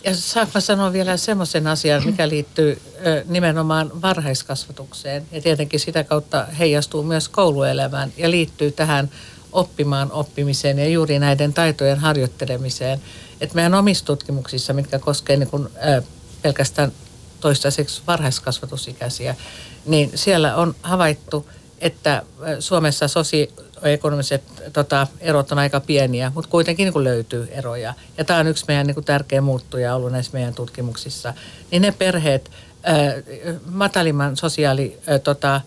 Ja saanko sanoa vielä semmoisen asian, mikä liittyy nimenomaan varhaiskasvatukseen ja tietenkin sitä kautta heijastuu myös kouluelämään ja liittyy tähän oppimaan oppimiseen ja juuri näiden taitojen harjoittelemiseen. Että meidän omissa tutkimuksissa, mitkä koskevat niin kuin, pelkästään toistaiseksi varhaiskasvatusikäisiä, niin siellä on havaittu, että Suomessa sosi, ekonomiset tota, erot on aika pieniä, mutta kuitenkin niin kuin löytyy eroja. Ja tämä on yksi meidän niin kuin tärkeä muuttuja ollut näissä meidän tutkimuksissa. Niin ne perheet, ää, matalimman sosiaali, ää, tota,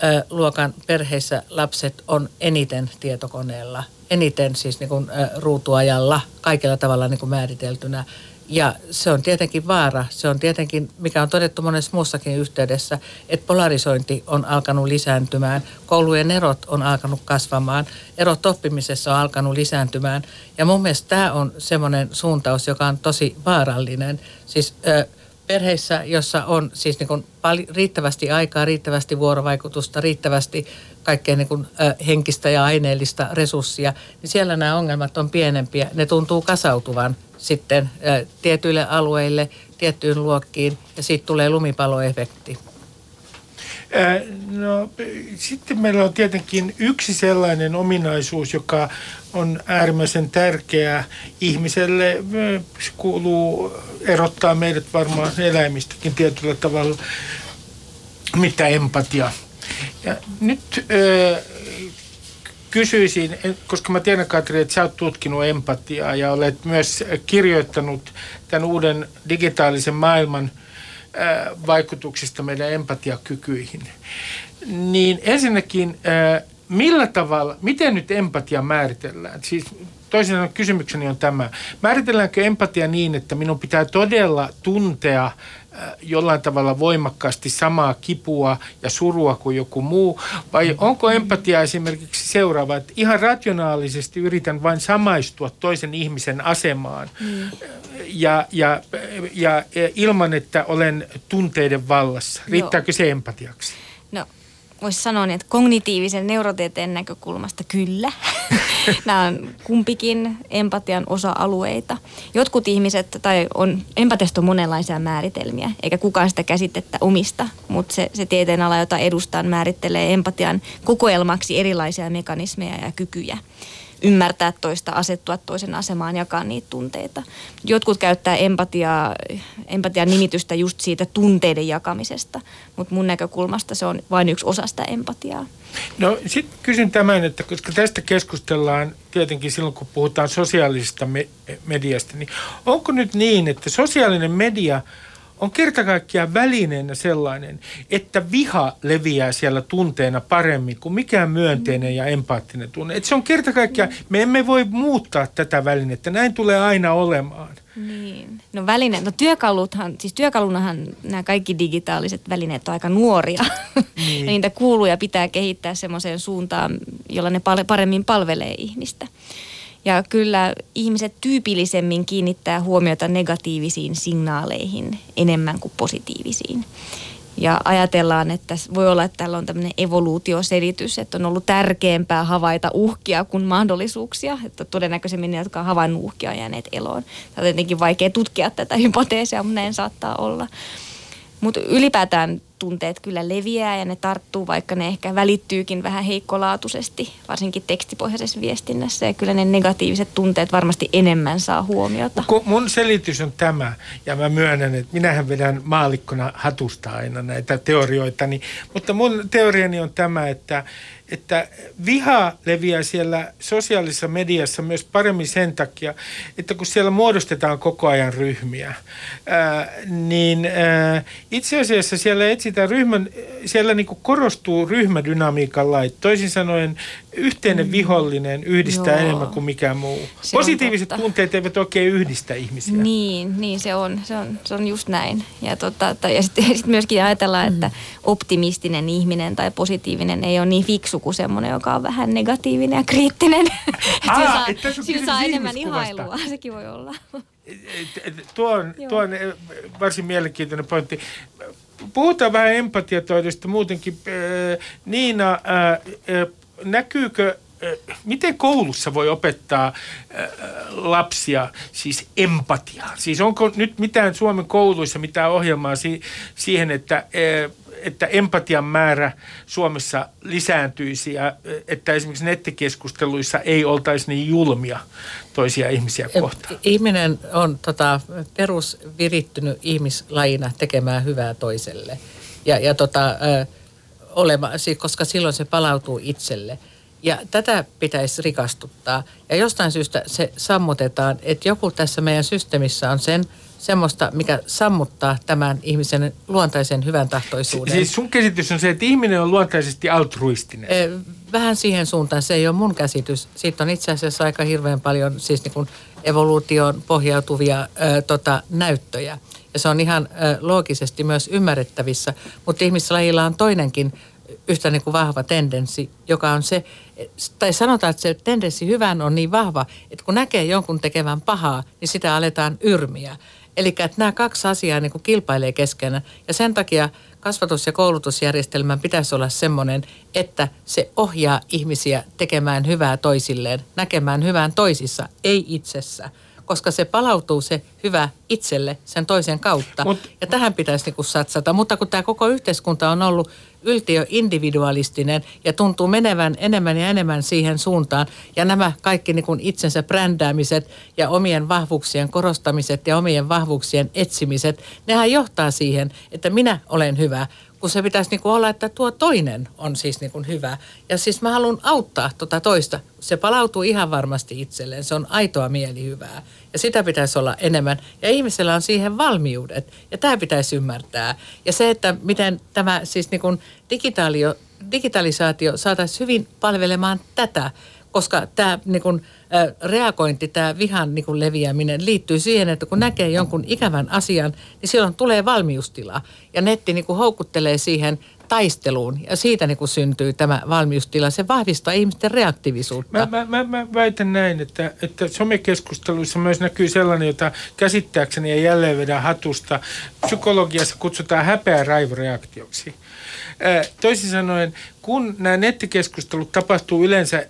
ää, luokan perheissä lapset on eniten tietokoneella, eniten siis niin kuin, ruutuajalla, kaikilla tavalla niin kuin määriteltynä. Ja se on tietenkin vaara. Se on tietenkin, mikä on todettu monessa muussakin yhteydessä, että polarisointi on alkanut lisääntymään. Koulujen erot on alkanut kasvamaan. Erot oppimisessa on alkanut lisääntymään. Ja mun mielestä tämä on semmoinen suuntaus, joka on tosi vaarallinen. Siis ö, perheissä, jossa on siis niin kuin pal- riittävästi aikaa, riittävästi vuorovaikutusta, riittävästi kaikkea niin kuin, ö, henkistä ja aineellista resurssia, niin siellä nämä ongelmat on pienempiä. Ne tuntuu kasautuvan sitten tietyille alueille, tiettyyn luokkiin ja siitä tulee lumipaloefekti. No, sitten meillä on tietenkin yksi sellainen ominaisuus, joka on äärimmäisen tärkeä ihmiselle. Se kuuluu erottaa meidät varmaan eläimistäkin tietyllä tavalla, mitä empatia. Ja nyt kysyisin, koska mä tiedän Katri, että sä oot tutkinut empatiaa ja olet myös kirjoittanut tämän uuden digitaalisen maailman – vaikutuksista meidän empatiakykyihin. Niin ensinnäkin, millä tavalla, miten nyt empatia määritellään? Siis toisin kysymykseni on tämä. Määritelläänkö empatia niin, että minun pitää todella tuntea jollain tavalla voimakkaasti samaa kipua ja surua kuin joku muu? Vai onko empatia esimerkiksi seuraava, että ihan rationaalisesti yritän vain samaistua toisen ihmisen asemaan mm. ja, ja, ja, ilman, että olen tunteiden vallassa? Riittääkö Joo. se empatiaksi? No voisi sanoa niin, että kognitiivisen neurotieteen näkökulmasta kyllä. Nämä on kumpikin empatian osa-alueita. Jotkut ihmiset, tai on, empatiasta on monenlaisia määritelmiä, eikä kukaan sitä käsitettä omista, mutta se, se tieteenala, jota edustan, määrittelee empatian kokoelmaksi erilaisia mekanismeja ja kykyjä ymmärtää toista, asettua toisen asemaan, jakaa niitä tunteita. Jotkut käyttää empatiaa, empatian nimitystä just siitä tunteiden jakamisesta, mutta mun näkökulmasta se on vain yksi osa sitä empatiaa. No sitten kysyn tämän, että koska tästä keskustellaan tietenkin silloin, kun puhutaan sosiaalisesta me- mediasta, niin onko nyt niin, että sosiaalinen media – on kertakaikkiaan välineenä sellainen, että viha leviää siellä tunteena paremmin kuin mikään myönteinen ja empaattinen tunne. Että se on kertakaikkiaan, me emme voi muuttaa tätä välinettä, näin tulee aina olemaan. Niin. No väline, no työkaluthan, siis työkalunahan nämä kaikki digitaaliset välineet on aika nuoria. Niin. niitä kuuluu ja pitää kehittää semmoiseen suuntaan, jolla ne paremmin palvelee ihmistä. Ja kyllä ihmiset tyypillisemmin kiinnittää huomiota negatiivisiin signaaleihin enemmän kuin positiivisiin. Ja ajatellaan, että voi olla, että tällä on tämmöinen evoluutioselitys, että on ollut tärkeämpää havaita uhkia kuin mahdollisuuksia. Että todennäköisemmin ne, jotka on havainnut uhkia, on jääneet eloon. Tämä on tietenkin vaikea tutkia tätä hypoteesia, mutta näin saattaa olla. Mutta ylipäätään tunteet kyllä leviää ja ne tarttuu, vaikka ne ehkä välittyykin vähän heikkolaatuisesti, varsinkin tekstipohjaisessa viestinnässä. Ja kyllä ne negatiiviset tunteet varmasti enemmän saa huomiota. Mun selitys on tämä, ja mä myönnän, että minähän vedän maalikkona hatusta aina näitä teorioita, mutta mun teoriani on tämä, että että viha leviää siellä sosiaalisessa mediassa myös paremmin sen takia, että kun siellä muodostetaan koko ajan ryhmiä, ää, niin ää, itse asiassa siellä etsitään ryhmän, siellä niin korostuu ryhmädynamiikan lait. Toisin sanoen yhteinen mm. vihollinen yhdistää Joo. enemmän kuin mikään muu. Se Positiiviset tunteet eivät oikein yhdistä ihmisiä. Niin, niin se, on, se, on, se on just näin. Ja, tota, ja sitten sit myöskin ajatellaan, mm. että optimistinen ihminen tai positiivinen ei ole niin fiksu kuin semmoinen, joka on vähän negatiivinen ja kriittinen. Aa, saa, että sillä saa enemmän ihailua, sekin voi olla. Tuo on, tuo on varsin mielenkiintoinen pointti. Puhutaan vähän empatiatoidosta muutenkin. Niina, näkyykö miten koulussa voi opettaa lapsia siis empatiaa? Siis onko nyt mitään Suomen kouluissa mitään ohjelmaa siihen, että että empatian määrä Suomessa lisääntyisi ja että esimerkiksi nettikeskusteluissa ei oltaisi niin julmia toisia ihmisiä kohtaan? Ihminen on tota, perusvirittynyt ihmislajina tekemään hyvää toiselle. Ja, ja tota, ö, olema, koska silloin se palautuu itselle. Ja tätä pitäisi rikastuttaa. Ja jostain syystä se sammutetaan, että joku tässä meidän systeemissä on sen – semmoista, mikä sammuttaa tämän ihmisen luontaisen hyvän tahtoisuuden. Siis sun käsitys on se, että ihminen on luontaisesti altruistinen. vähän siihen suuntaan, se ei ole mun käsitys. Siitä on itse asiassa aika hirveän paljon siis niin kuin evoluutioon pohjautuvia ö, tota, näyttöjä. Ja se on ihan ö, loogisesti myös ymmärrettävissä, mutta ihmislajilla on toinenkin yhtä niin kuin vahva tendenssi, joka on se, tai sanotaan, että se tendenssi hyvään on niin vahva, että kun näkee jonkun tekevän pahaa, niin sitä aletaan yrmiä. Eli että nämä kaksi asiaa niin kuin kilpailee keskenään. Ja sen takia kasvatus- ja koulutusjärjestelmän pitäisi olla semmoinen, että se ohjaa ihmisiä tekemään hyvää toisilleen, näkemään hyvään toisissa, ei itsessä koska se palautuu se hyvä itselle sen toisen kautta. Mut, ja tähän pitäisi niinku satsata. Mutta kun tämä koko yhteiskunta on ollut yltiö individualistinen ja tuntuu menevän enemmän ja enemmän siihen suuntaan. Ja nämä kaikki niin kuin itsensä brändäämiset ja omien vahvuuksien korostamiset ja omien vahvuuksien etsimiset, nehän johtaa siihen, että minä olen hyvä, kun se pitäisi niin kuin olla, että tuo toinen on siis niin kuin hyvä. Ja siis mä haluan auttaa tuota toista. Se palautuu ihan varmasti itselleen. Se on aitoa mielihyvää. Ja sitä pitäisi olla enemmän. Ja ihmisellä on siihen valmiudet. Ja tämä pitäisi ymmärtää. Ja se, että miten tämä siis niin kuin digitaalio, digitalisaatio saataisiin hyvin palvelemaan tätä, koska tämä niin kuin, reagointi, tämä vihan niin kuin leviäminen liittyy siihen, että kun näkee jonkun ikävän asian, niin silloin tulee valmiustila. Ja netti niin kuin houkuttelee siihen taisteluun ja siitä niin kuin syntyy tämä valmiustila. Se vahvistaa ihmisten reaktiivisuutta. Mä, mä, mä, mä väitän näin, että, että somekeskusteluissa myös näkyy sellainen, jota käsittääkseni ja jälleen vedän hatusta. Psykologiassa kutsutaan häpeä raivoreaktioksi. Toisin sanoen, kun nämä nettikeskustelut tapahtuu yleensä ää,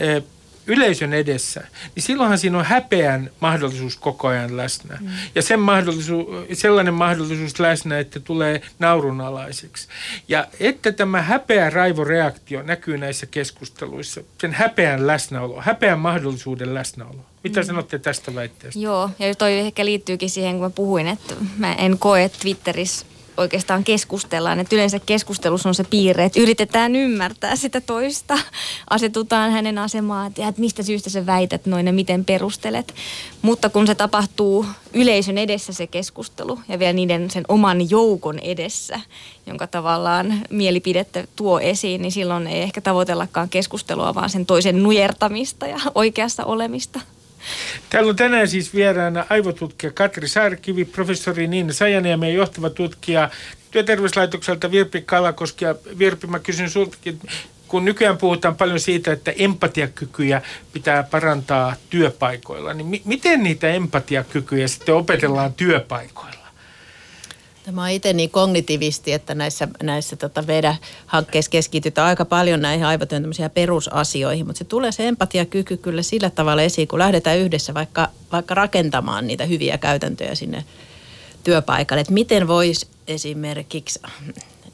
ää, yleisön edessä, niin silloinhan siinä on häpeän mahdollisuus koko ajan läsnä. Mm. Ja sen mahdollisuus, sellainen mahdollisuus läsnä, että tulee naurunalaiseksi. Ja että tämä häpeä raivoreaktio näkyy näissä keskusteluissa, sen häpeän läsnäolo, häpeän mahdollisuuden läsnäolo. Mitä mm. sanotte tästä väitteestä? Joo, ja toi ehkä liittyykin siihen, kun mä puhuin, että mä en koe Twitterissä oikeastaan keskustellaan. Että yleensä keskustelussa on se piirre, että yritetään ymmärtää sitä toista. Asetutaan hänen asemaan, että, mistä syystä sä väität noin ja miten perustelet. Mutta kun se tapahtuu yleisön edessä se keskustelu ja vielä niiden sen oman joukon edessä, jonka tavallaan mielipidettä tuo esiin, niin silloin ei ehkä tavoitellakaan keskustelua, vaan sen toisen nujertamista ja oikeassa olemista. Täällä on tänään siis vieraana aivotutkija Katri Saarkivi, professori Niina Sajaniemi ja johtava tutkija työterveyslaitokselta Virpi Kalakoski. Ja Virpi, mä kysyn sultakin, kun nykyään puhutaan paljon siitä, että empatiakykyjä pitää parantaa työpaikoilla, niin mi- miten niitä empatiakykyjä sitten opetellaan työpaikoilla? Mä oon itse niin kognitivisti, että näissä, näissä tota VEDä-hankkeissa keskitytään aika paljon näihin aivotyön perusasioihin, mutta se tulee se empatiakyky kyllä sillä tavalla esiin, kun lähdetään yhdessä vaikka, vaikka rakentamaan niitä hyviä käytäntöjä sinne työpaikalle. Että miten voisi esimerkiksi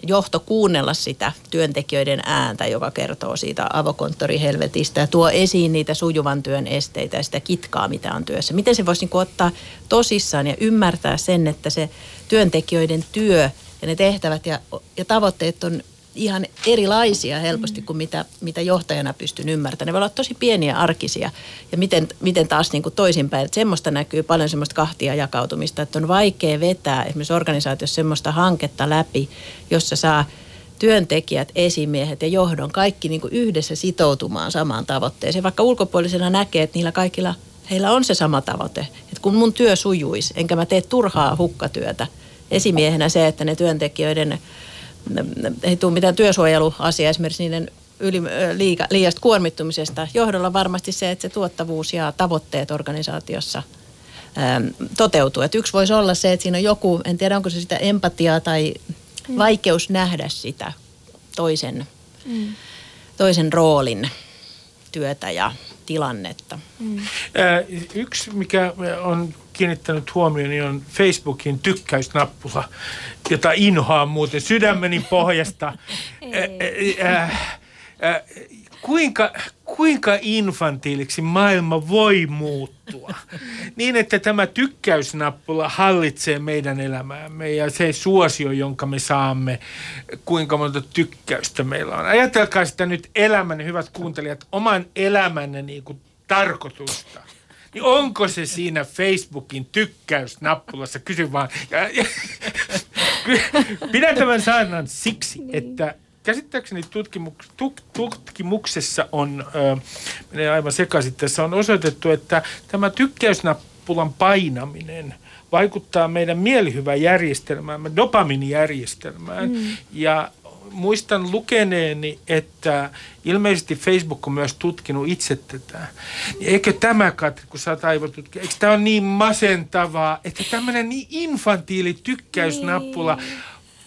johto kuunnella sitä työntekijöiden ääntä, joka kertoo siitä avokonttorihelvetistä ja tuo esiin niitä sujuvan työn esteitä ja sitä kitkaa, mitä on työssä. Miten se voisi niin ottaa tosissaan ja ymmärtää sen, että se työntekijöiden työ ja ne tehtävät ja, ja tavoitteet on ihan erilaisia helposti kuin mitä, mitä johtajana pystyn ymmärtämään. Ne voi olla tosi pieniä arkisia ja miten, miten taas niin kuin toisinpäin. Että semmoista näkyy paljon semmoista kahtia jakautumista, että on vaikea vetää esimerkiksi organisaatiossa semmoista hanketta läpi, jossa saa työntekijät, esimiehet ja johdon kaikki niin kuin yhdessä sitoutumaan samaan tavoitteeseen. Vaikka ulkopuolisena näkee, että niillä kaikilla heillä on se sama tavoite, että kun mun työ sujuisi, enkä mä tee turhaa hukkatyötä, esimiehenä se, että ne työntekijöiden ei tule mitään työsuojeluasia esimerkiksi niiden yli, liika, liiasta kuormittumisesta. Johdolla varmasti se, että se tuottavuus ja tavoitteet organisaatiossa toteutuu. Et yksi voisi olla se, että siinä on joku, en tiedä onko se sitä empatiaa tai mm. vaikeus nähdä sitä toisen, mm. toisen roolin työtä ja tilannetta. Mm. Yksi, mikä on kiinnittänyt huomioon, niin on Facebookin tykkäysnappula, jota inhoan muuten sydämeni pohjasta. Ä, ä, ä, kuinka, kuinka infantiiliksi maailma voi muuttua niin, että tämä tykkäysnappula hallitsee meidän elämäämme ja se suosio, jonka me saamme, kuinka monta tykkäystä meillä on. Ajatelkaa sitä nyt elämänne, hyvät kuuntelijat, oman elämänne niin kuin tarkoitusta niin onko se siinä Facebookin tykkäysnappulassa? Kysy vaan. Ja, ja, pidän tämän saarnan siksi, niin. että käsittääkseni tutkimuks, tuk, tutkimuksessa on, ö, menee aivan sekaisin, tässä on osoitettu, että tämä tykkäysnappulan painaminen vaikuttaa meidän mielihyväjärjestelmäämme, dopaminijärjestelmään. Mm. Ja muistan lukeneeni, että ilmeisesti Facebook on myös tutkinut itse tätä. Niin eikö tämä, Katri, kun sä oot aivotutkija, eikö tämä ole niin masentavaa, että tämmöinen niin infantiili tykkäysnappula niin.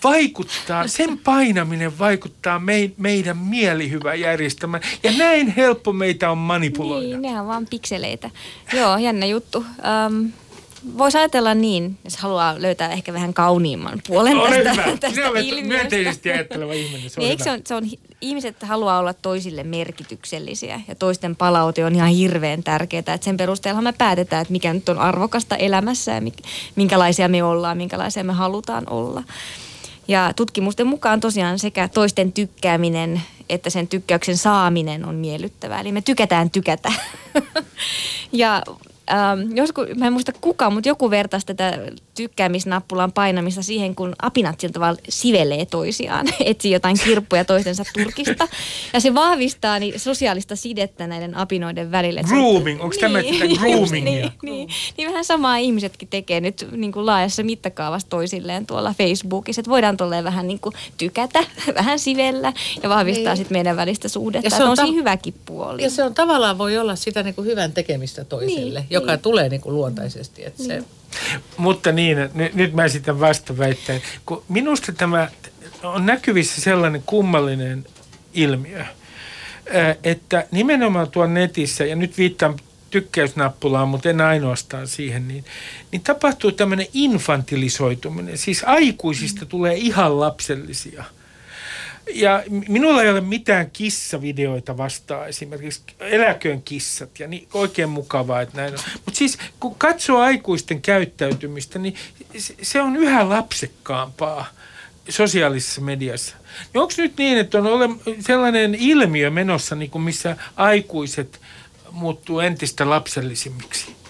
vaikuttaa, sen painaminen vaikuttaa mei, meidän mielihyväjärjestelmään. Ja näin helppo meitä on manipuloida. Niin, nehän on vaan pikseleitä. Joo, jännä juttu. Um, voisi ajatella niin, jos haluaa löytää ehkä vähän kauniimman puolen Ole tästä, hyvä. tästä Sinä olet ilmiöstä. myönteisesti ajatteleva ihminen. Se on Niin, eikö hyvä. se on, se on, ihmiset haluaa olla toisille merkityksellisiä ja toisten palaute on ihan hirveän tärkeää. Että sen perusteella me päätetään, että mikä nyt on arvokasta elämässä ja minkälaisia me ollaan, minkälaisia me halutaan olla. Ja tutkimusten mukaan tosiaan sekä toisten tykkääminen että sen tykkäyksen saaminen on miellyttävää. Eli me tykätään tykätä. ja ähm, joskus, mä en muista kuka, mutta joku vertaisi tätä tykkäämisnappulan painamista siihen, kun apinat sillä tavalla sivelee toisiaan, etsii jotain kirppuja toistensa turkista. Ja se vahvistaa niin sosiaalista sidettä näiden apinoiden se- Grooming, onko tämä sitä just groomingia? Niin, niin, niin vähän samaa ihmisetkin tekee nyt niin kuin laajassa mittakaavassa toisilleen tuolla Facebookissa, että voidaan tolleen vähän niin kuin tykätä, vähän sivellä ja vahvistaa Niin. sitten meidän välistä suhdetta. Ja se on on, ta- siinä hyväkin puoli. Ja se on tavallaan voi olla sitä niin kuin hyvän tekemistä toiselle, Niin, joka niin. tulee niin kuin luontaisesti. Että se, Mutta niin, nyt, nyt mä esitän vastaväitteen. Kun minusta tämä on näkyvissä sellainen kummallinen ilmiö, että nimenomaan tuon netissä, ja nyt viittaan tykkäysnappulaan, mutta en ainoastaan siihen, niin, niin tapahtuu tämmöinen infantilisoituminen. Siis aikuisista tulee ihan lapsellisia. Ja minulla ei ole mitään kissavideoita vastaan esimerkiksi eläköön kissat ja niin oikein mukavaa, että näin on. Mutta siis kun katsoo aikuisten käyttäytymistä, niin se- on yhä lapsekkaampaa sosiaalisessa mediassa. Niin onko nyt niin, että on ole sellainen ilmiö menossa, niin kuin missä aikuiset muuttuu entistä lapsellisimmiksi?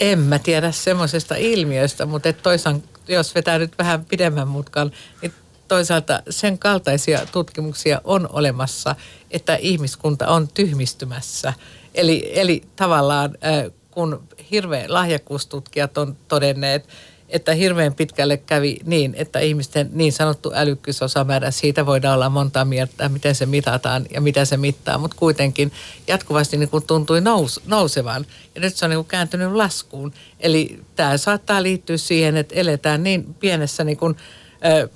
en mä tiedä semmoisesta ilmiöstä, mutta et toisaalta, jos vetää nyt vähän pidemmän mutkan, niin toisaalta sen kaltaisia tutkimuksia on olemassa, että ihmiskunta on tyhmistymässä. Eli, eli tavallaan kun hirveän lahjakkuustutkijat on todenneet, että hirveän pitkälle kävi niin, että ihmisten niin sanottu älykkyysosamäärä, siitä voidaan olla monta mieltä, miten se mitataan ja mitä se mittaa, mutta kuitenkin jatkuvasti niin kuin tuntui nous, nousevan ja nyt se on niin kuin kääntynyt laskuun. Eli tämä saattaa liittyä siihen, että eletään niin pienessä niin kuin, ö,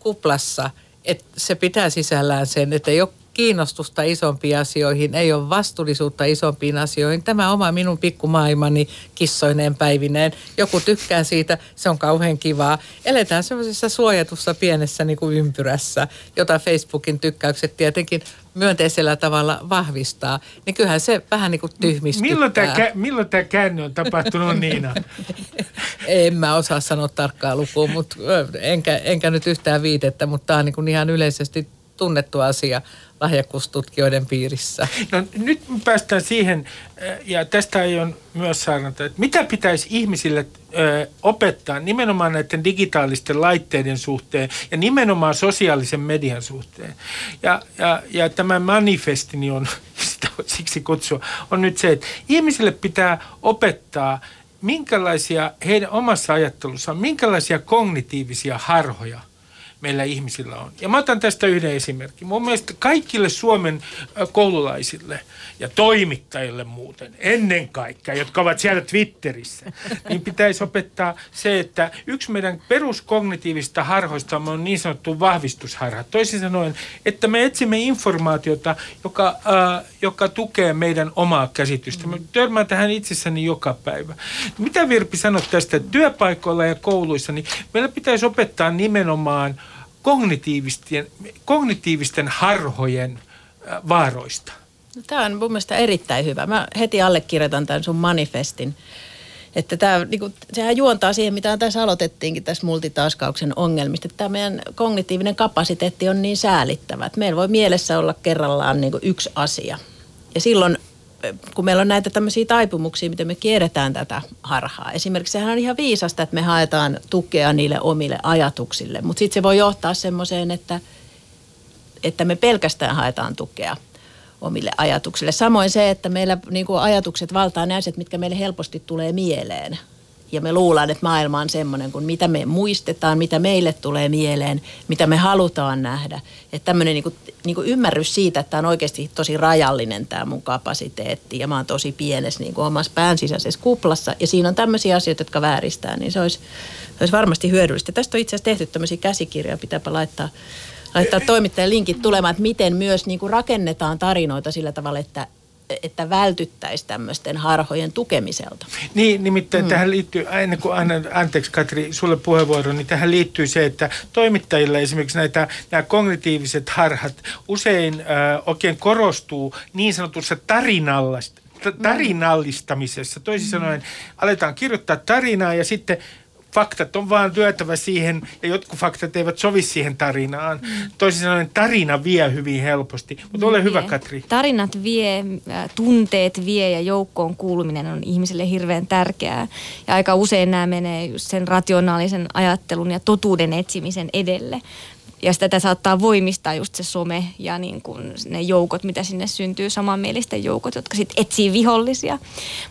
kuplassa, että se pitää sisällään sen, että ei ole kiinnostusta isompiin asioihin, ei ole vastuullisuutta isompiin asioihin. Tämä oma minun pikkumaailmani kissoineen päivineen. Joku tykkää siitä, se on kauhean kivaa. Eletään semmoisessa suojatussa pienessä niin kuin ympyrässä, jota Facebookin tykkäykset tietenkin myönteisellä tavalla vahvistaa. Niin kyllähän se vähän niin kuin tyhmistyttää. Milloin tämä, kä- milloin tämä käänne on tapahtunut Niina? En mä osaa sanoa tarkkaa lukua, mutta enkä, enkä nyt yhtään viitettä, mutta tämä on niin kuin ihan yleisesti tunnettu asia lahjakkuustutkijoiden piirissä. No nyt päästään siihen, äh, ja tästä aion myös saarnata, että mitä pitäisi ihmisille ö, opettaa nimenomaan näiden digitaalisten laitteiden suhteen ja nimenomaan sosiaalisen median suhteen. Ja, ja, ja tämä manifestini on, sitä siksi kutsua, on nyt se, että ihmisille pitää opettaa, minkälaisia heidän omassa ajattelussaan, minkälaisia kognitiivisia harhoja meillä ihmisillä on. Ja mä otan tästä yhden esimerkin. Mun mielestä kaikille Suomen koululaisille ja toimittajille muuten, ennen kaikkea, jotka ovat siellä Twitterissä, niin pitäisi opettaa se, että yksi meidän peruskognitiivista harhoista on niin sanottu vahvistusharha. Toisin sanoen, että me etsimme informaatiota, joka, äh, joka tukee meidän omaa käsitystä. Mä törmään tähän itsessäni joka päivä. Mitä Virpi sanot tästä työpaikoilla ja kouluissa, niin meillä pitäisi opettaa nimenomaan kognitiivisten, kognitiivisten harhojen äh, vaaroista. No, tämä on mun mielestä erittäin hyvä. Mä heti allekirjoitan tämän sun manifestin. Että tämä, niin kuin, sehän juontaa siihen, mitä tässä aloitettiinkin tässä multitaskauksen ongelmista. Että tämä meidän kognitiivinen kapasiteetti on niin säälittävä, että meillä voi mielessä olla kerrallaan niin kuin yksi asia. Ja silloin, kun meillä on näitä tämmöisiä taipumuksia, miten me kierretään tätä harhaa. Esimerkiksi sehän on ihan viisasta, että me haetaan tukea niille omille ajatuksille. Mutta sitten se voi johtaa semmoiseen, että että me pelkästään haetaan tukea omille ajatuksille. Samoin se, että meillä niin ajatukset valtaa ne asiat, mitkä meille helposti tulee mieleen. Ja me luullaan, että maailma on semmoinen kuin mitä me muistetaan, mitä meille tulee mieleen, mitä me halutaan nähdä. Että tämmöinen niin kuin, niin kuin ymmärrys siitä, että tämä on oikeasti tosi rajallinen tämä mun kapasiteetti ja mä oon tosi pienessä niin kuin omassa pään sisäisessä kuplassa. Ja siinä on tämmöisiä asioita, jotka vääristää, niin se olisi, se olisi varmasti hyödyllistä. Tästä on itse asiassa tehty tämmöisiä käsikirjoja, pitääpä laittaa laittaa toimittajan linkit tulemaan, että miten myös niin kuin rakennetaan tarinoita sillä tavalla, että että vältyttäisiin tämmöisten harhojen tukemiselta. Niin, nimittäin mm. tähän liittyy, ennen kuin annan, anteeksi Katri, sulle puheenvuoro, niin tähän liittyy se, että toimittajilla esimerkiksi näitä, nämä kognitiiviset harhat usein äh, oikein korostuu niin sanotussa tarinallasta tarinallistamisessa. Toisin mm. sanoen aletaan kirjoittaa tarinaa ja sitten faktat on vaan lyötävä siihen ja jotkut faktat eivät sovi siihen tarinaan. Mm. Toisin sanoen tarina vie hyvin helposti. Mutta ole hyvä Katri. Tarinat vie, äh, tunteet vie ja joukkoon kuuluminen on ihmiselle hirveän tärkeää. Ja aika usein nämä menee just sen rationaalisen ajattelun ja totuuden etsimisen edelle ja tätä saattaa voimistaa just se some ja niin kuin ne joukot, mitä sinne syntyy, samanmielisten joukot, jotka sitten etsii vihollisia.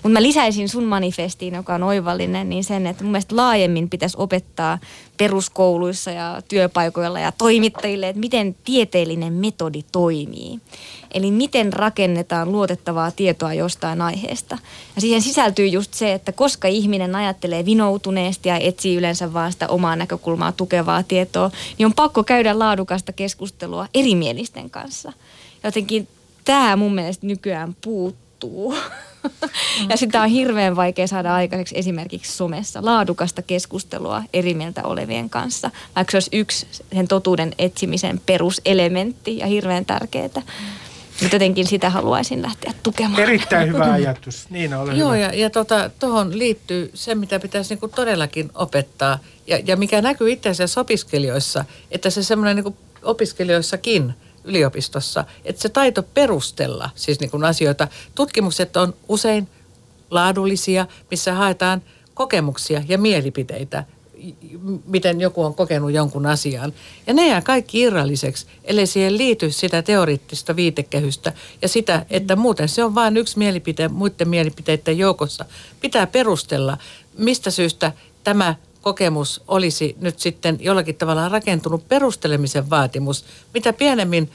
Mutta mä lisäisin sun manifestiin, joka on oivallinen, niin sen, että mun mielestä laajemmin pitäisi opettaa peruskouluissa ja työpaikoilla ja toimittajille, että miten tieteellinen metodi toimii. Eli miten rakennetaan luotettavaa tietoa jostain aiheesta. Ja siihen sisältyy just se, että koska ihminen ajattelee vinoutuneesti ja etsii yleensä vaan sitä omaa näkökulmaa tukevaa tietoa, niin on pakko käydä laadukasta keskustelua erimielisten kanssa. Jotenkin tämä mun mielestä nykyään puuttuu. ja sitä on hirveän vaikea saada aikaiseksi esimerkiksi somessa laadukasta keskustelua eri mieltä olevien kanssa, vaikka se olisi yksi sen totuuden etsimisen peruselementti ja hirveän tärkeää. Mutta jotenkin sitä haluaisin lähteä tukemaan. Erittäin hyvä ajatus. Niin ole Joo, hyvä. ja, ja tuohon tota, liittyy se, mitä pitäisi niinku todellakin opettaa, ja, ja mikä näkyy itse asiassa opiskelijoissa, että se semmoinen niinku opiskelijoissakin yliopistossa, että se taito perustella siis niinku asioita. Tutkimukset on usein laadullisia, missä haetaan kokemuksia ja mielipiteitä miten joku on kokenut jonkun asian. Ja ne jää kaikki irralliseksi, ellei siihen liity sitä teoreettista viitekehystä ja sitä, että muuten se on vain yksi mielipite muiden mielipiteiden joukossa. Pitää perustella, mistä syystä tämä kokemus olisi nyt sitten jollakin tavalla rakentunut perustelemisen vaatimus. Mitä pienemmin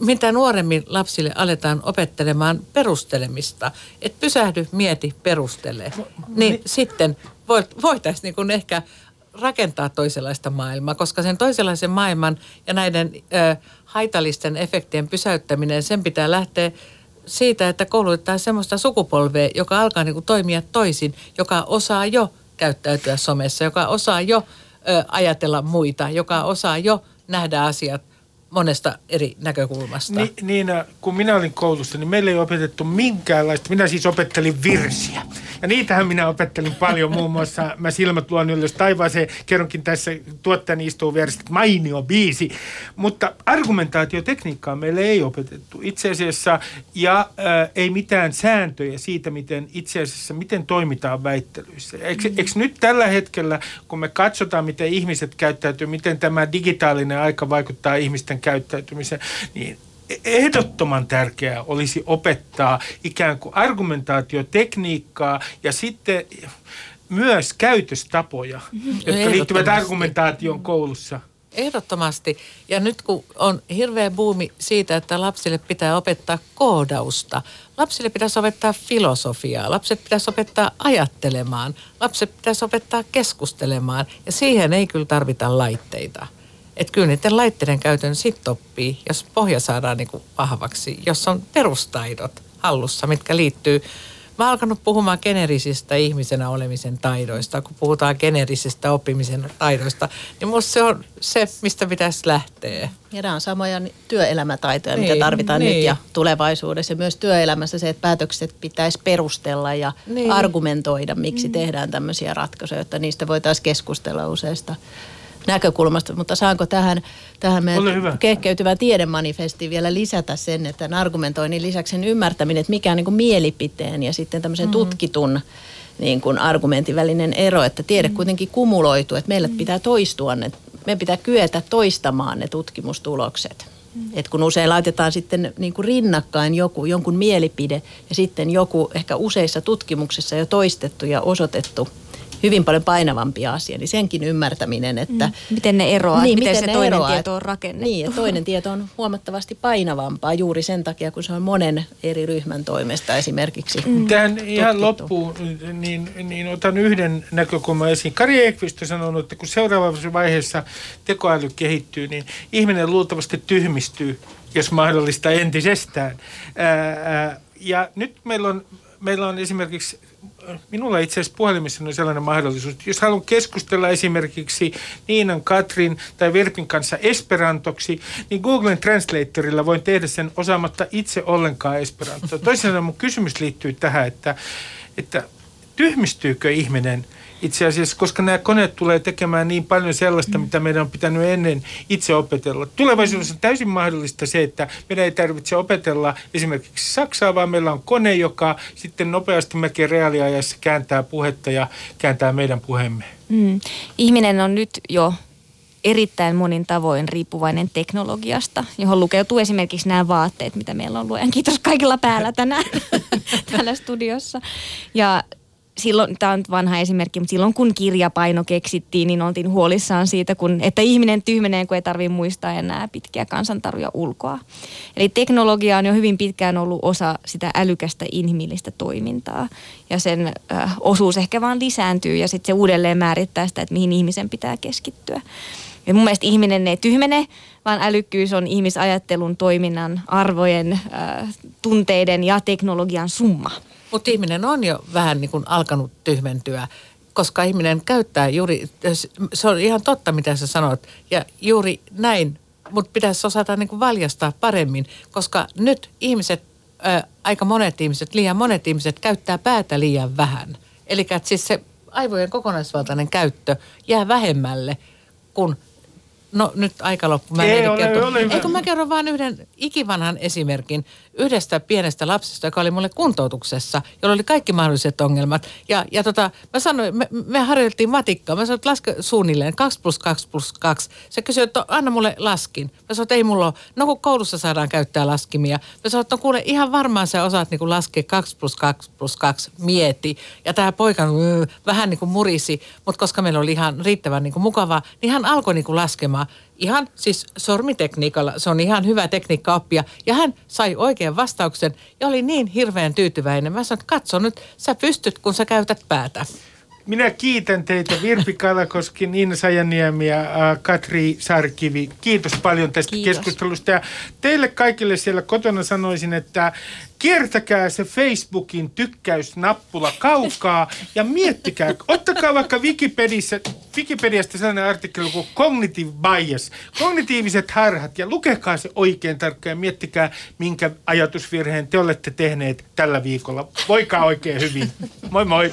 mitä nuoremmin lapsille aletaan opettelemaan perustelemista, että pysähdy, mieti, perustele, niin sitten voitaisiin niin ehkä rakentaa toisenlaista maailmaa, koska sen toisenlaisen maailman ja näiden ö, haitallisten efektien pysäyttäminen, sen pitää lähteä siitä, että koulutetaan semmoista sukupolvea, joka alkaa niin kuin toimia toisin, joka osaa jo käyttäytyä somessa, joka osaa jo ö, ajatella muita, joka osaa jo nähdä asiat monesta eri näkökulmasta. Ni, niin, kun minä olin koulussa, niin meillä ei opetettu minkäänlaista. Minä siis opettelin virsiä. Ja niitähän minä opettelin paljon, muun muassa Mä silmät luon ylös taivaaseen. Kerronkin tässä, tuottajani istuu vieressä, mainio biisi. Mutta argumentaatiotekniikkaa meille ei opetettu itse asiassa. Ja äh, ei mitään sääntöjä siitä, miten itse asiassa, miten toimitaan väittelyissä. Eikö, mm. eikö nyt tällä hetkellä, kun me katsotaan, miten ihmiset käyttäytyy, miten tämä digitaalinen aika vaikuttaa ihmisten käyttäytymiseen, niin ehdottoman tärkeää olisi opettaa ikään kuin argumentaatiotekniikkaa ja sitten myös käytöstapoja, mm-hmm. jotka liittyvät argumentaation koulussa. Ehdottomasti. Ja nyt kun on hirveä buumi siitä, että lapsille pitää opettaa koodausta, lapsille pitäisi opettaa filosofiaa, lapset pitäisi opettaa ajattelemaan, lapset pitäisi opettaa keskustelemaan ja siihen ei kyllä tarvita laitteita. Että kyllä niiden laitteiden käytön sitten oppii, jos pohja saadaan niin kuin vahvaksi, jos on perustaidot hallussa, mitkä liittyy Mä oon alkanut puhumaan generisistä ihmisenä olemisen taidoista. Kun puhutaan generisistä oppimisen taidoista, niin musta se on se, mistä pitäisi lähteä. Ja nämä on samoja työelämätaitoja, niin, mitä tarvitaan niin. nyt ja tulevaisuudessa. Ja myös työelämässä se, että päätökset pitäisi perustella ja niin. argumentoida, miksi mm. tehdään tämmöisiä ratkaisuja, jotta niistä voitaisiin keskustella useista näkökulmasta, mutta saanko tähän, tähän meidän kehkeytyvän tiedemanifestiin vielä lisätä sen, että argumentoinnin lisäksi sen ymmärtäminen, että mikä on niin kuin mielipiteen ja sitten tämmöisen mm-hmm. tutkitun niin kuin argumentin välinen ero, että tiede mm-hmm. kuitenkin kumuloituu, että meillä mm-hmm. pitää toistua ne, meidän pitää kyetä toistamaan ne tutkimustulokset. Et kun usein laitetaan sitten niin kuin rinnakkain joku, jonkun mielipide ja sitten joku ehkä useissa tutkimuksissa jo toistettu ja osoitettu hyvin paljon painavampi asia, niin senkin ymmärtäminen, että... Mm. Miten ne eroaa, niin, miten, miten se toinen eroaa, tieto on rakennettu. Niin, toinen tieto on huomattavasti painavampaa juuri sen takia, kun se on monen eri ryhmän toimesta esimerkiksi mm. Tähän ihan loppuun, niin, niin otan yhden näkökulman esiin. Kari Ekvist on sanonut, että kun seuraavassa vaiheessa tekoäly kehittyy, niin ihminen luultavasti tyhmistyy, jos mahdollista entisestään. Ää, ää, ja nyt meillä on, meillä on esimerkiksi minulla itse asiassa puhelimessa on sellainen mahdollisuus, jos haluan keskustella esimerkiksi Niinan, Katrin tai Verpin kanssa esperantoksi, niin Googlen Translatorilla voin tehdä sen osaamatta itse ollenkaan esperantoa. Sanoen mun kysymys liittyy tähän, että, että tyhmistyykö ihminen – itse asiassa, koska nämä koneet tulee tekemään niin paljon sellaista, mitä meidän on pitänyt ennen itse opetella. Tulevaisuudessa on täysin mahdollista se, että meidän ei tarvitse opetella esimerkiksi Saksaa, vaan meillä on kone, joka sitten nopeasti mäkin reaaliajassa kääntää puhetta ja kääntää meidän puheemme. Mm. Ihminen on nyt jo erittäin monin tavoin riippuvainen teknologiasta, johon lukeutuu esimerkiksi nämä vaatteet, mitä meillä on luojan kiitos kaikilla päällä tänään täällä studiossa. Ja silloin, tämä on vanha esimerkki, mutta silloin kun kirjapaino keksittiin, niin oltiin huolissaan siitä, kun, että ihminen tyhmenee, kun ei tarvitse muistaa enää pitkiä kansantaruja ulkoa. Eli teknologia on jo hyvin pitkään ollut osa sitä älykästä inhimillistä toimintaa. Ja sen äh, osuus ehkä vaan lisääntyy ja sitten se uudelleen määrittää sitä, että mihin ihmisen pitää keskittyä. Ja mun mielestä ihminen ei tyhmene, vaan älykkyys on ihmisajattelun, toiminnan, arvojen, äh, tunteiden ja teknologian summa. Mutta ihminen on jo vähän niin kuin alkanut tyhmentyä, koska ihminen käyttää juuri, se on ihan totta mitä sä sanot, ja juuri näin, mutta pitäisi osata niin kuin valjastaa paremmin, koska nyt ihmiset, ää, aika monet ihmiset, liian monet ihmiset käyttää päätä liian vähän. Eli siis se aivojen kokonaisvaltainen käyttö jää vähemmälle, kun No nyt aika loppu. Mä ei, ole, ole, ole Eikö mä kerron vain yhden ikivanhan esimerkin yhdestä pienestä lapsesta, joka oli mulle kuntoutuksessa, jolla oli kaikki mahdolliset ongelmat. Ja, ja tota, mä sanoin, me, me harjoiteltiin matikkaa. Mä sanoin, että laske suunnilleen 2 plus 2 plus 2. Se kysyi, että anna mulle laskin. Mä sanoin, että ei mulla ole. No kun koulussa saadaan käyttää laskimia. Mä sanoin, että no kuule ihan varmaan sä osaat niin laskea 2 plus 2 plus 2. Mieti. Ja tämä poika mm, vähän niin kuin murisi, mutta koska meillä oli ihan riittävän niin kuin mukavaa, niin hän alkoi niin kuin laskemaan ihan siis sormitekniikalla. Se on ihan hyvä tekniikka oppia. Ja hän sai oikean vastauksen ja oli niin hirveän tyytyväinen. Mä sanoin, katso nyt, sä pystyt, kun sä käytät päätä. Minä kiitän teitä Virpi Kalakoski, Niina Sajaniemi ja Katri Sarkivi. Kiitos paljon tästä Kiitos. keskustelusta. Ja teille kaikille siellä kotona sanoisin, että kiertäkää se Facebookin tykkäysnappula kaukaa ja miettikää, ottakaa vaikka Wikipediassa, Wikipediasta sellainen artikkeli kuin Cognitive Bias, kognitiiviset harhat ja lukekaa se oikein tarkkaan ja miettikää, minkä ajatusvirheen te olette tehneet tällä viikolla. Voikaa oikein hyvin. Moi moi!